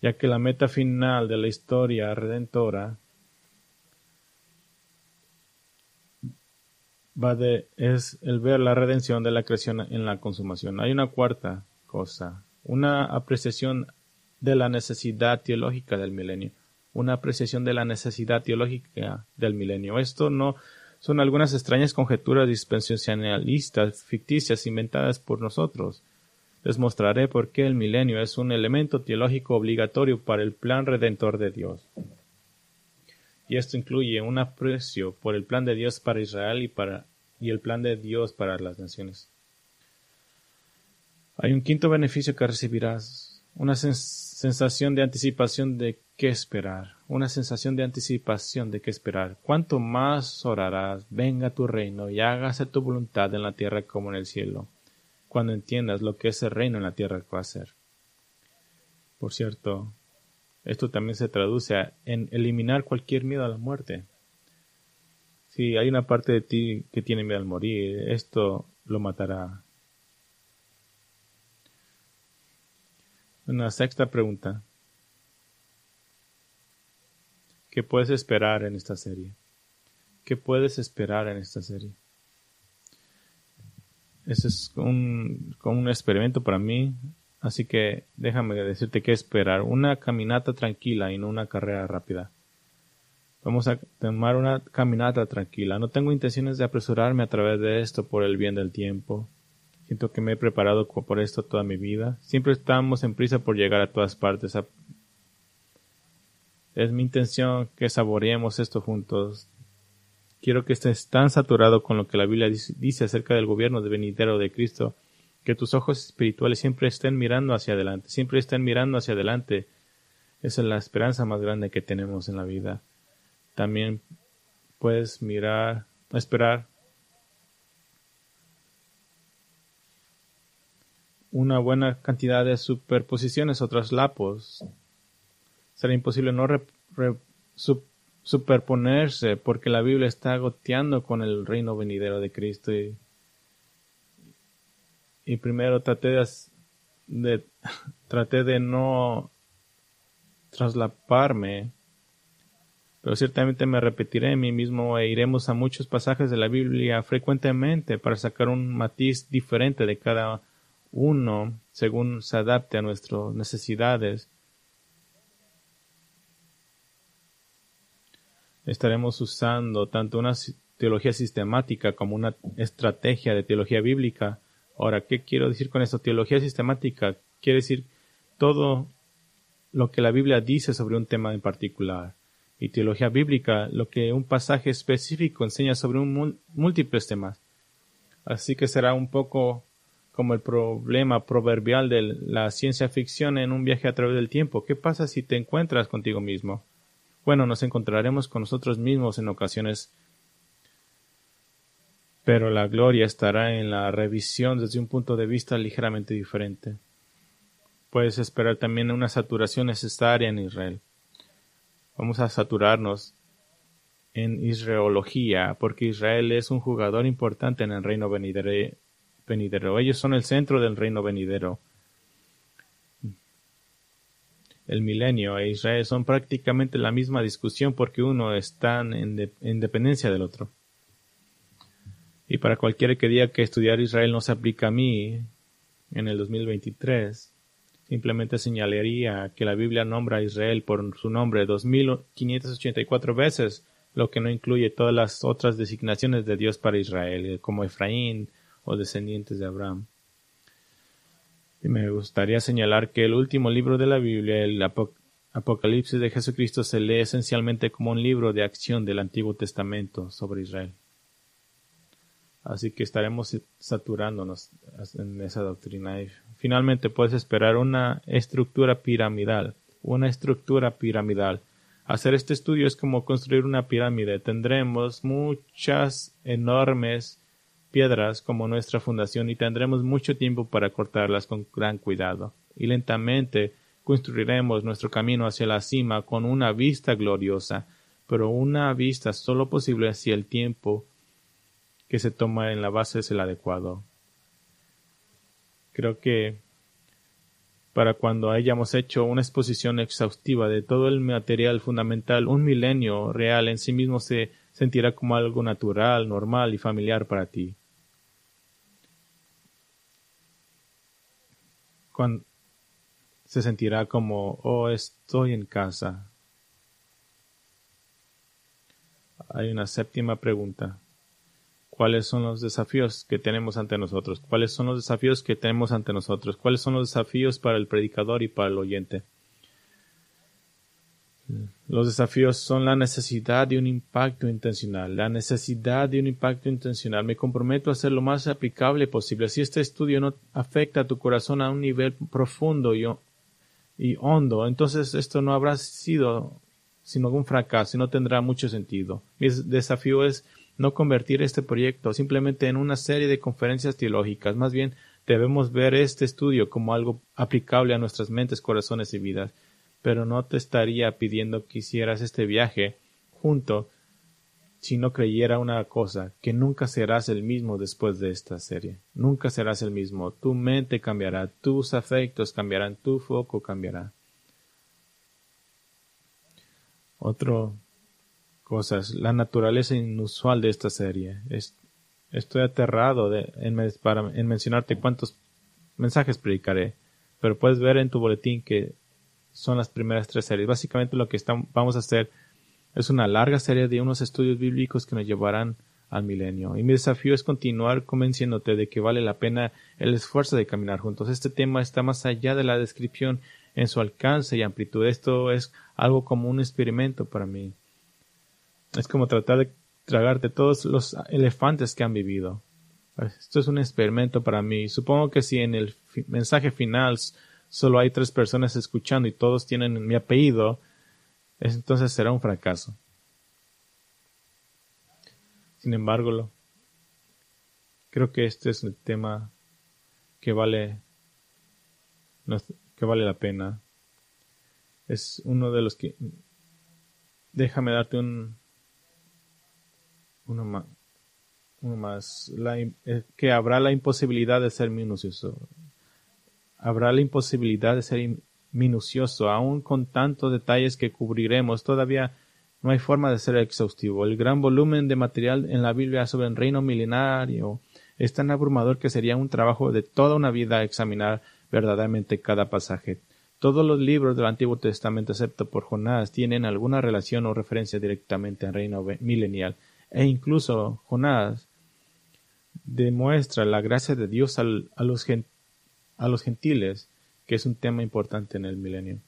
ya que la meta final de la historia redentora de, es el ver la redención de la creación en la consumación. Hay una cuarta cosa, una apreciación de la necesidad teológica del milenio, una apreciación de la necesidad teológica del milenio. Esto no son algunas extrañas conjeturas dispensacionalistas ficticias inventadas por nosotros. Les mostraré por qué el milenio es un elemento teológico obligatorio para el plan redentor de Dios y esto incluye un aprecio por el plan de Dios para Israel y, para, y el plan de Dios para las naciones. Hay un quinto beneficio que recibirás, una sensación de anticipación de qué esperar, una sensación de anticipación de qué esperar. Cuanto más orarás, venga tu reino y hágase tu voluntad en la tierra como en el cielo, cuando entiendas lo que ese reino en la tierra va a ser. Por cierto, esto también se traduce en eliminar cualquier miedo a la muerte. Si hay una parte de ti que tiene miedo al morir, esto lo matará. Una sexta pregunta. ¿Qué puedes esperar en esta serie? ¿Qué puedes esperar en esta serie? Ese es como un experimento para mí, así que déjame decirte qué esperar. Una caminata tranquila y no una carrera rápida. Vamos a tomar una caminata tranquila. No tengo intenciones de apresurarme a través de esto por el bien del tiempo. Siento que me he preparado por esto toda mi vida. Siempre estamos en prisa por llegar a todas partes. Es mi intención que saboreemos esto juntos. Quiero que estés tan saturado con lo que la Biblia dice acerca del gobierno de venidero de Cristo, que tus ojos espirituales siempre estén mirando hacia adelante, siempre estén mirando hacia adelante. Esa es la esperanza más grande que tenemos en la vida. También puedes mirar, esperar una buena cantidad de superposiciones o traslapos. Será imposible no superponerse porque la Biblia está goteando con el reino venidero de Cristo y, y primero traté de, de, [LAUGHS] traté de no traslaparme pero ciertamente me repetiré en mí mismo e iremos a muchos pasajes de la Biblia frecuentemente para sacar un matiz diferente de cada uno según se adapte a nuestras necesidades. Estaremos usando tanto una teología sistemática como una estrategia de teología bíblica. Ahora, ¿qué quiero decir con esto? Teología sistemática quiere decir todo lo que la Biblia dice sobre un tema en particular y teología bíblica, lo que un pasaje específico enseña sobre un múltiples temas. Así que será un poco como el problema proverbial de la ciencia ficción en un viaje a través del tiempo. ¿Qué pasa si te encuentras contigo mismo? Bueno, nos encontraremos con nosotros mismos en ocasiones, pero la gloria estará en la revisión desde un punto de vista ligeramente diferente. Puedes esperar también una saturación necesaria en Israel. Vamos a saturarnos en israelología, porque Israel es un jugador importante en el reino venidero. Ellos son el centro del reino venidero. El milenio e Israel son prácticamente la misma discusión porque uno está en, en dependencia del otro. Y para cualquiera que diga que estudiar Israel no se aplica a mí en el 2023, Simplemente señalaría que la Biblia nombra a Israel por su nombre 2584 veces, lo que no incluye todas las otras designaciones de Dios para Israel, como Efraín o descendientes de Abraham. Y me gustaría señalar que el último libro de la Biblia, el Apocalipsis de Jesucristo, se lee esencialmente como un libro de acción del Antiguo Testamento sobre Israel. Así que estaremos saturándonos en esa doctrina. Y finalmente puedes esperar una estructura piramidal. Una estructura piramidal. Hacer este estudio es como construir una pirámide. Tendremos muchas enormes piedras como nuestra fundación y tendremos mucho tiempo para cortarlas con gran cuidado. Y lentamente construiremos nuestro camino hacia la cima con una vista gloriosa, pero una vista solo posible hacia el tiempo que se toma en la base es el adecuado. Creo que para cuando hayamos hecho una exposición exhaustiva de todo el material fundamental, un milenio real en sí mismo se sentirá como algo natural, normal y familiar para ti. Cuando se sentirá como, oh, estoy en casa. Hay una séptima pregunta cuáles son los desafíos que tenemos ante nosotros, cuáles son los desafíos que tenemos ante nosotros, cuáles son los desafíos para el predicador y para el oyente. Los desafíos son la necesidad de un impacto intencional, la necesidad de un impacto intencional. Me comprometo a hacer lo más aplicable posible. Si este estudio no afecta a tu corazón a un nivel profundo y, y hondo, entonces esto no habrá sido sino un fracaso y no tendrá mucho sentido. Mi desafío es no convertir este proyecto simplemente en una serie de conferencias teológicas, más bien debemos ver este estudio como algo aplicable a nuestras mentes, corazones y vidas. Pero no te estaría pidiendo que hicieras este viaje junto si no creyera una cosa, que nunca serás el mismo después de esta serie. Nunca serás el mismo. Tu mente cambiará, tus afectos cambiarán, tu foco cambiará. Otra cosa es la naturaleza inusual de esta serie. estoy aterrado de, en, en mencionarte cuántos mensajes predicaré, pero puedes ver en tu boletín que son las primeras tres series. Básicamente lo que vamos a hacer es una larga serie de unos estudios bíblicos que nos llevarán al milenio. Y mi desafío es continuar convenciéndote de que vale la pena el esfuerzo de caminar juntos. Este tema está más allá de la descripción en su alcance y amplitud. Esto es algo como un experimento para mí. Es como tratar de tragarte todos los elefantes que han vivido. Esto es un experimento para mí. Supongo que si en el mensaje final solo hay tres personas escuchando y todos tienen mi apellido, entonces será un fracaso. Sin embargo, creo que este es el tema que vale, que vale la pena. Es uno de los que... Déjame darte un... Uno más. Uno más. Que habrá la imposibilidad de ser minucioso. Habrá la imposibilidad de ser minucioso, aun con tantos detalles que cubriremos, todavía no hay forma de ser exhaustivo. El gran volumen de material en la Biblia sobre el reino milenario es tan abrumador que sería un trabajo de toda una vida examinar verdaderamente cada pasaje. Todos los libros del Antiguo Testamento, excepto por Jonás, tienen alguna relación o referencia directamente al reino milenial, e incluso Jonás demuestra la gracia de Dios a, los, a los gentiles que es un tema importante en el milenio.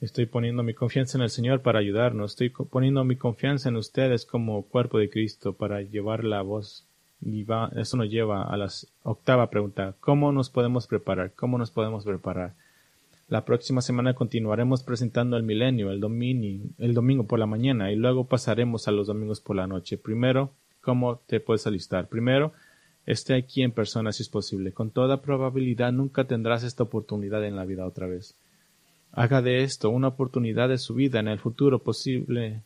Estoy poniendo mi confianza en el Señor para ayudarnos. Estoy poniendo mi confianza en ustedes como cuerpo de Cristo para llevar la voz. Eso nos lleva a la octava pregunta. ¿Cómo nos podemos preparar? ¿Cómo nos podemos preparar? La próxima semana continuaremos presentando el milenio el, el domingo por la mañana y luego pasaremos a los domingos por la noche. Primero, ¿cómo te puedes alistar? Primero, esté aquí en persona si es posible. Con toda probabilidad nunca tendrás esta oportunidad en la vida otra vez. Haga de esto una oportunidad de su vida en el futuro posible.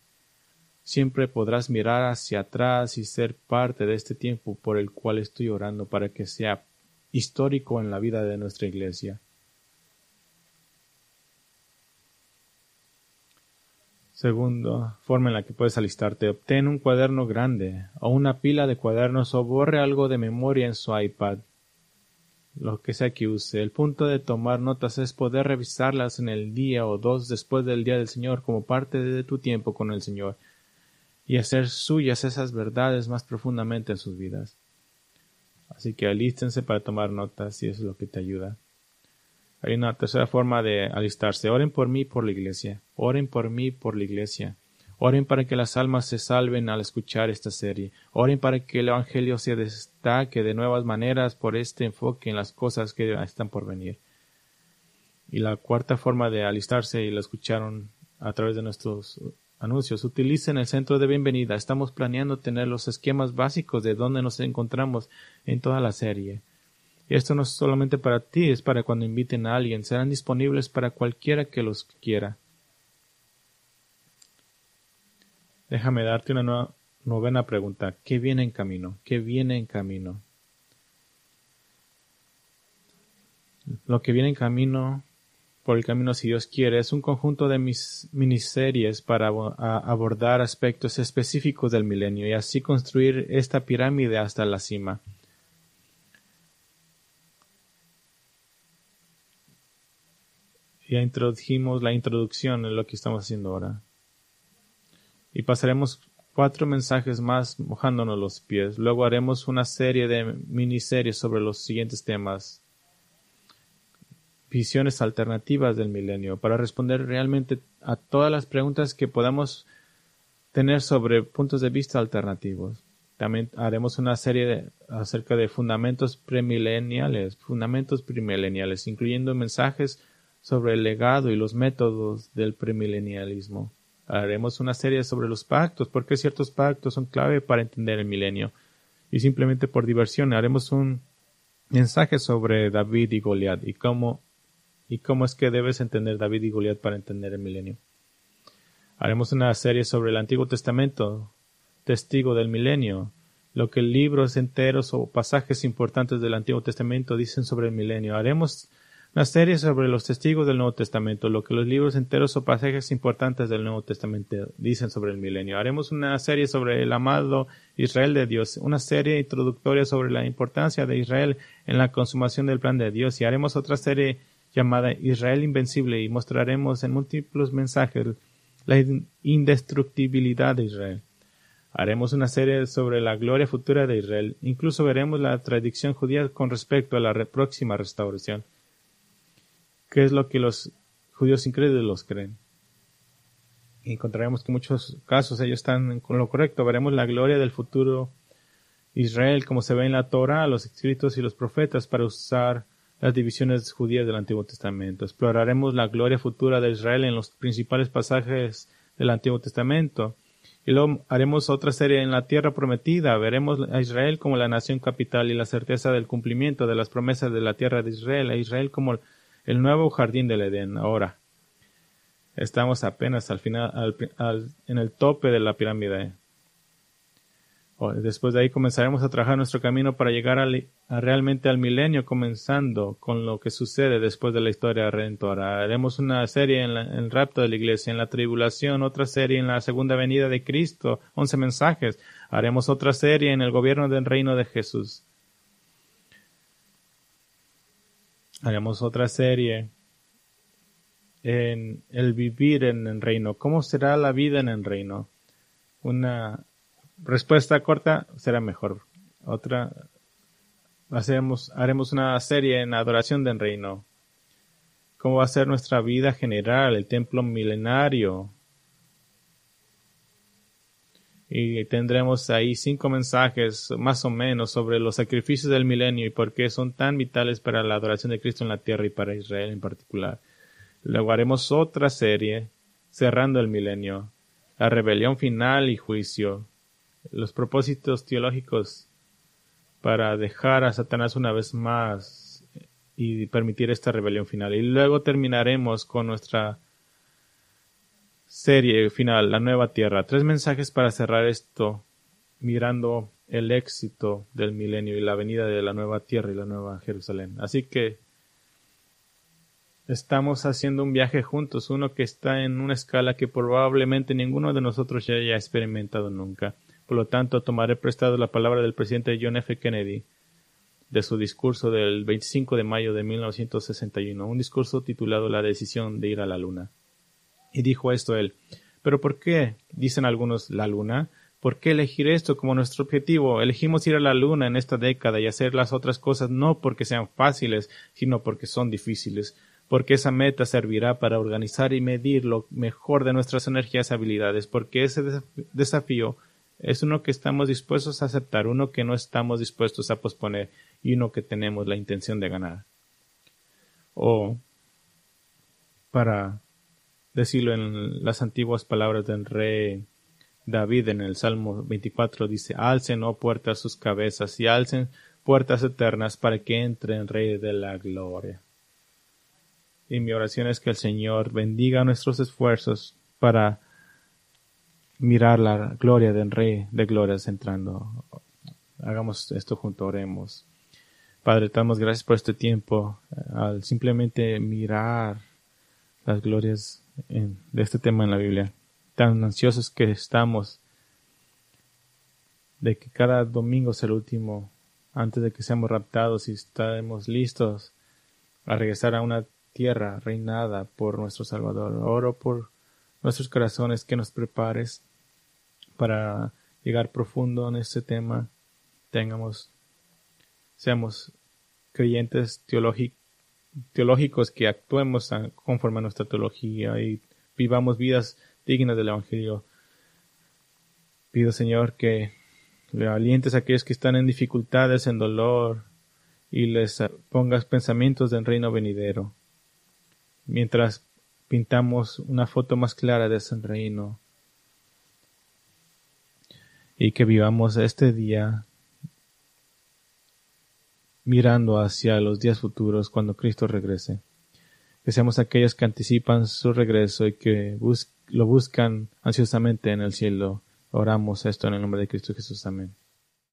Siempre podrás mirar hacia atrás y ser parte de este tiempo por el cual estoy orando para que sea histórico en la vida de nuestra iglesia. Segundo, forma en la que puedes alistarte. Obtén un cuaderno grande o una pila de cuadernos o borre algo de memoria en su iPad. Lo que sea que use. El punto de tomar notas es poder revisarlas en el día o dos después del día del Señor como parte de tu tiempo con el Señor y hacer suyas esas verdades más profundamente en sus vidas. Así que alístense para tomar notas si es lo que te ayuda. Hay una tercera forma de alistarse. Oren por mí por la iglesia. Oren por mí por la iglesia. Oren para que las almas se salven al escuchar esta serie. Oren para que el Evangelio se destaque de nuevas maneras por este enfoque en las cosas que están por venir. Y la cuarta forma de alistarse, y la escucharon a través de nuestros anuncios, utilicen el centro de bienvenida. Estamos planeando tener los esquemas básicos de dónde nos encontramos en toda la serie. Esto no es solamente para ti, es para cuando inviten a alguien. Serán disponibles para cualquiera que los quiera. Déjame darte una novena pregunta. ¿Qué viene en camino? ¿Qué viene en camino? Lo que viene en camino, por el camino si Dios quiere, es un conjunto de mis miniseries para abordar aspectos específicos del milenio y así construir esta pirámide hasta la cima. Ya introdujimos la introducción en lo que estamos haciendo ahora. Y pasaremos cuatro mensajes más mojándonos los pies. Luego haremos una serie de miniseries sobre los siguientes temas. Visiones alternativas del milenio para responder realmente a todas las preguntas que podamos tener sobre puntos de vista alternativos. También haremos una serie acerca de fundamentos premileniales, fundamentos premileniales, incluyendo mensajes sobre el legado y los métodos del premilenialismo. Haremos una serie sobre los pactos, porque ciertos pactos son clave para entender el milenio. Y simplemente por diversión haremos un mensaje sobre David y Goliat y cómo, y cómo es que debes entender David y Goliat para entender el milenio. Haremos una serie sobre el Antiguo Testamento, testigo del milenio, lo que libros enteros o pasajes importantes del Antiguo Testamento dicen sobre el milenio. Haremos una serie sobre los testigos del Nuevo Testamento, lo que los libros enteros o pasajes importantes del Nuevo Testamento dicen sobre el milenio. Haremos una serie sobre el amado Israel de Dios, una serie introductoria sobre la importancia de Israel en la consumación del plan de Dios y haremos otra serie llamada Israel Invencible y mostraremos en múltiples mensajes la indestructibilidad de Israel. Haremos una serie sobre la gloria futura de Israel. Incluso veremos la tradición judía con respecto a la próxima restauración. ¿Qué es lo que los judíos incrédulos creen? encontraremos que en muchos casos ellos están con lo correcto. Veremos la gloria del futuro Israel como se ve en la Torah, los escritos y los profetas para usar las divisiones judías del Antiguo Testamento. Exploraremos la gloria futura de Israel en los principales pasajes del Antiguo Testamento. Y luego haremos otra serie en la tierra prometida. Veremos a Israel como la nación capital y la certeza del cumplimiento de las promesas de la tierra de Israel. A Israel como el nuevo jardín del Edén. Ahora, estamos apenas al final, en el tope de la pirámide. Después de ahí comenzaremos a trabajar nuestro camino para llegar realmente al milenio, comenzando con lo que sucede después de la historia redentora. Haremos una serie en, el rapto de la iglesia, en la tribulación, otra serie en la segunda venida de Cristo, once mensajes. Haremos otra serie en el gobierno del reino de Jesús. Haremos otra serie en el vivir en el reino. ¿Cómo será la vida en el reino? Una respuesta corta será mejor. Otra, haremos una serie en adoración del reino. ¿Cómo va a ser nuestra vida general, el templo milenario? Y tendremos ahí cinco mensajes más o menos sobre los sacrificios del milenio y por qué son tan vitales para la adoración de Cristo en la tierra y para Israel en particular. Luego haremos otra serie cerrando el milenio, la rebelión final y juicio, los propósitos teológicos para dejar a Satanás una vez más y permitir esta rebelión final. Y luego terminaremos con nuestra serie final, la nueva tierra. Tres mensajes para cerrar esto, mirando el éxito del milenio y la venida de la nueva tierra y la nueva Jerusalén. Así que estamos haciendo un viaje juntos, uno que está en una escala que probablemente ninguno de nosotros ya haya experimentado nunca. Por lo tanto, tomaré prestado la palabra del presidente John F. Kennedy de su discurso del 25 de mayo de 1961, un discurso titulado La decisión de ir a la luna. Y dijo esto él, ¿pero por qué? dicen algunos, la luna. ¿Por qué elegir esto como nuestro objetivo? Elegimos ir a la luna en esta década y hacer las otras cosas no porque sean fáciles, sino porque son difíciles, porque esa meta servirá para organizar y medir lo mejor de nuestras energías y habilidades, porque ese desafío es uno que estamos dispuestos a aceptar, uno que no estamos dispuestos a posponer y uno que tenemos la intención de ganar. O, para decirlo en las antiguas palabras del rey David en el Salmo 24, dice, alcen, oh puertas, sus cabezas y alcen puertas eternas para que entre el Rey de la Gloria. Y mi oración es que el Señor bendiga nuestros esfuerzos para mirar la gloria del Rey de Glorias entrando. Hagamos esto junto, oremos. Padre, damos gracias por este tiempo, al simplemente mirar las glorias de este tema en la Biblia. Tan ansiosos que estamos de que cada domingo sea el último antes de que seamos raptados y estemos listos a regresar a una tierra reinada por nuestro Salvador. Oro por nuestros corazones que nos prepares para llegar profundo en este tema, tengamos, seamos creyentes teológicos que actuemos conforme a nuestra teología y vivamos vidas dignas del Evangelio. Pido, Señor, que le alientes a aquellos que están en dificultades, en dolor, y les pongas pensamientos del reino venidero. Mientras pintamos una foto más clara de ese reino, y que vivamos este día mirando hacia los días futuros cuando Cristo regrese. Que seamos aquellos que anticipan su regreso y que lo buscan ansiosamente en el cielo. Oramos esto en el nombre de Cristo Jesús. Amén.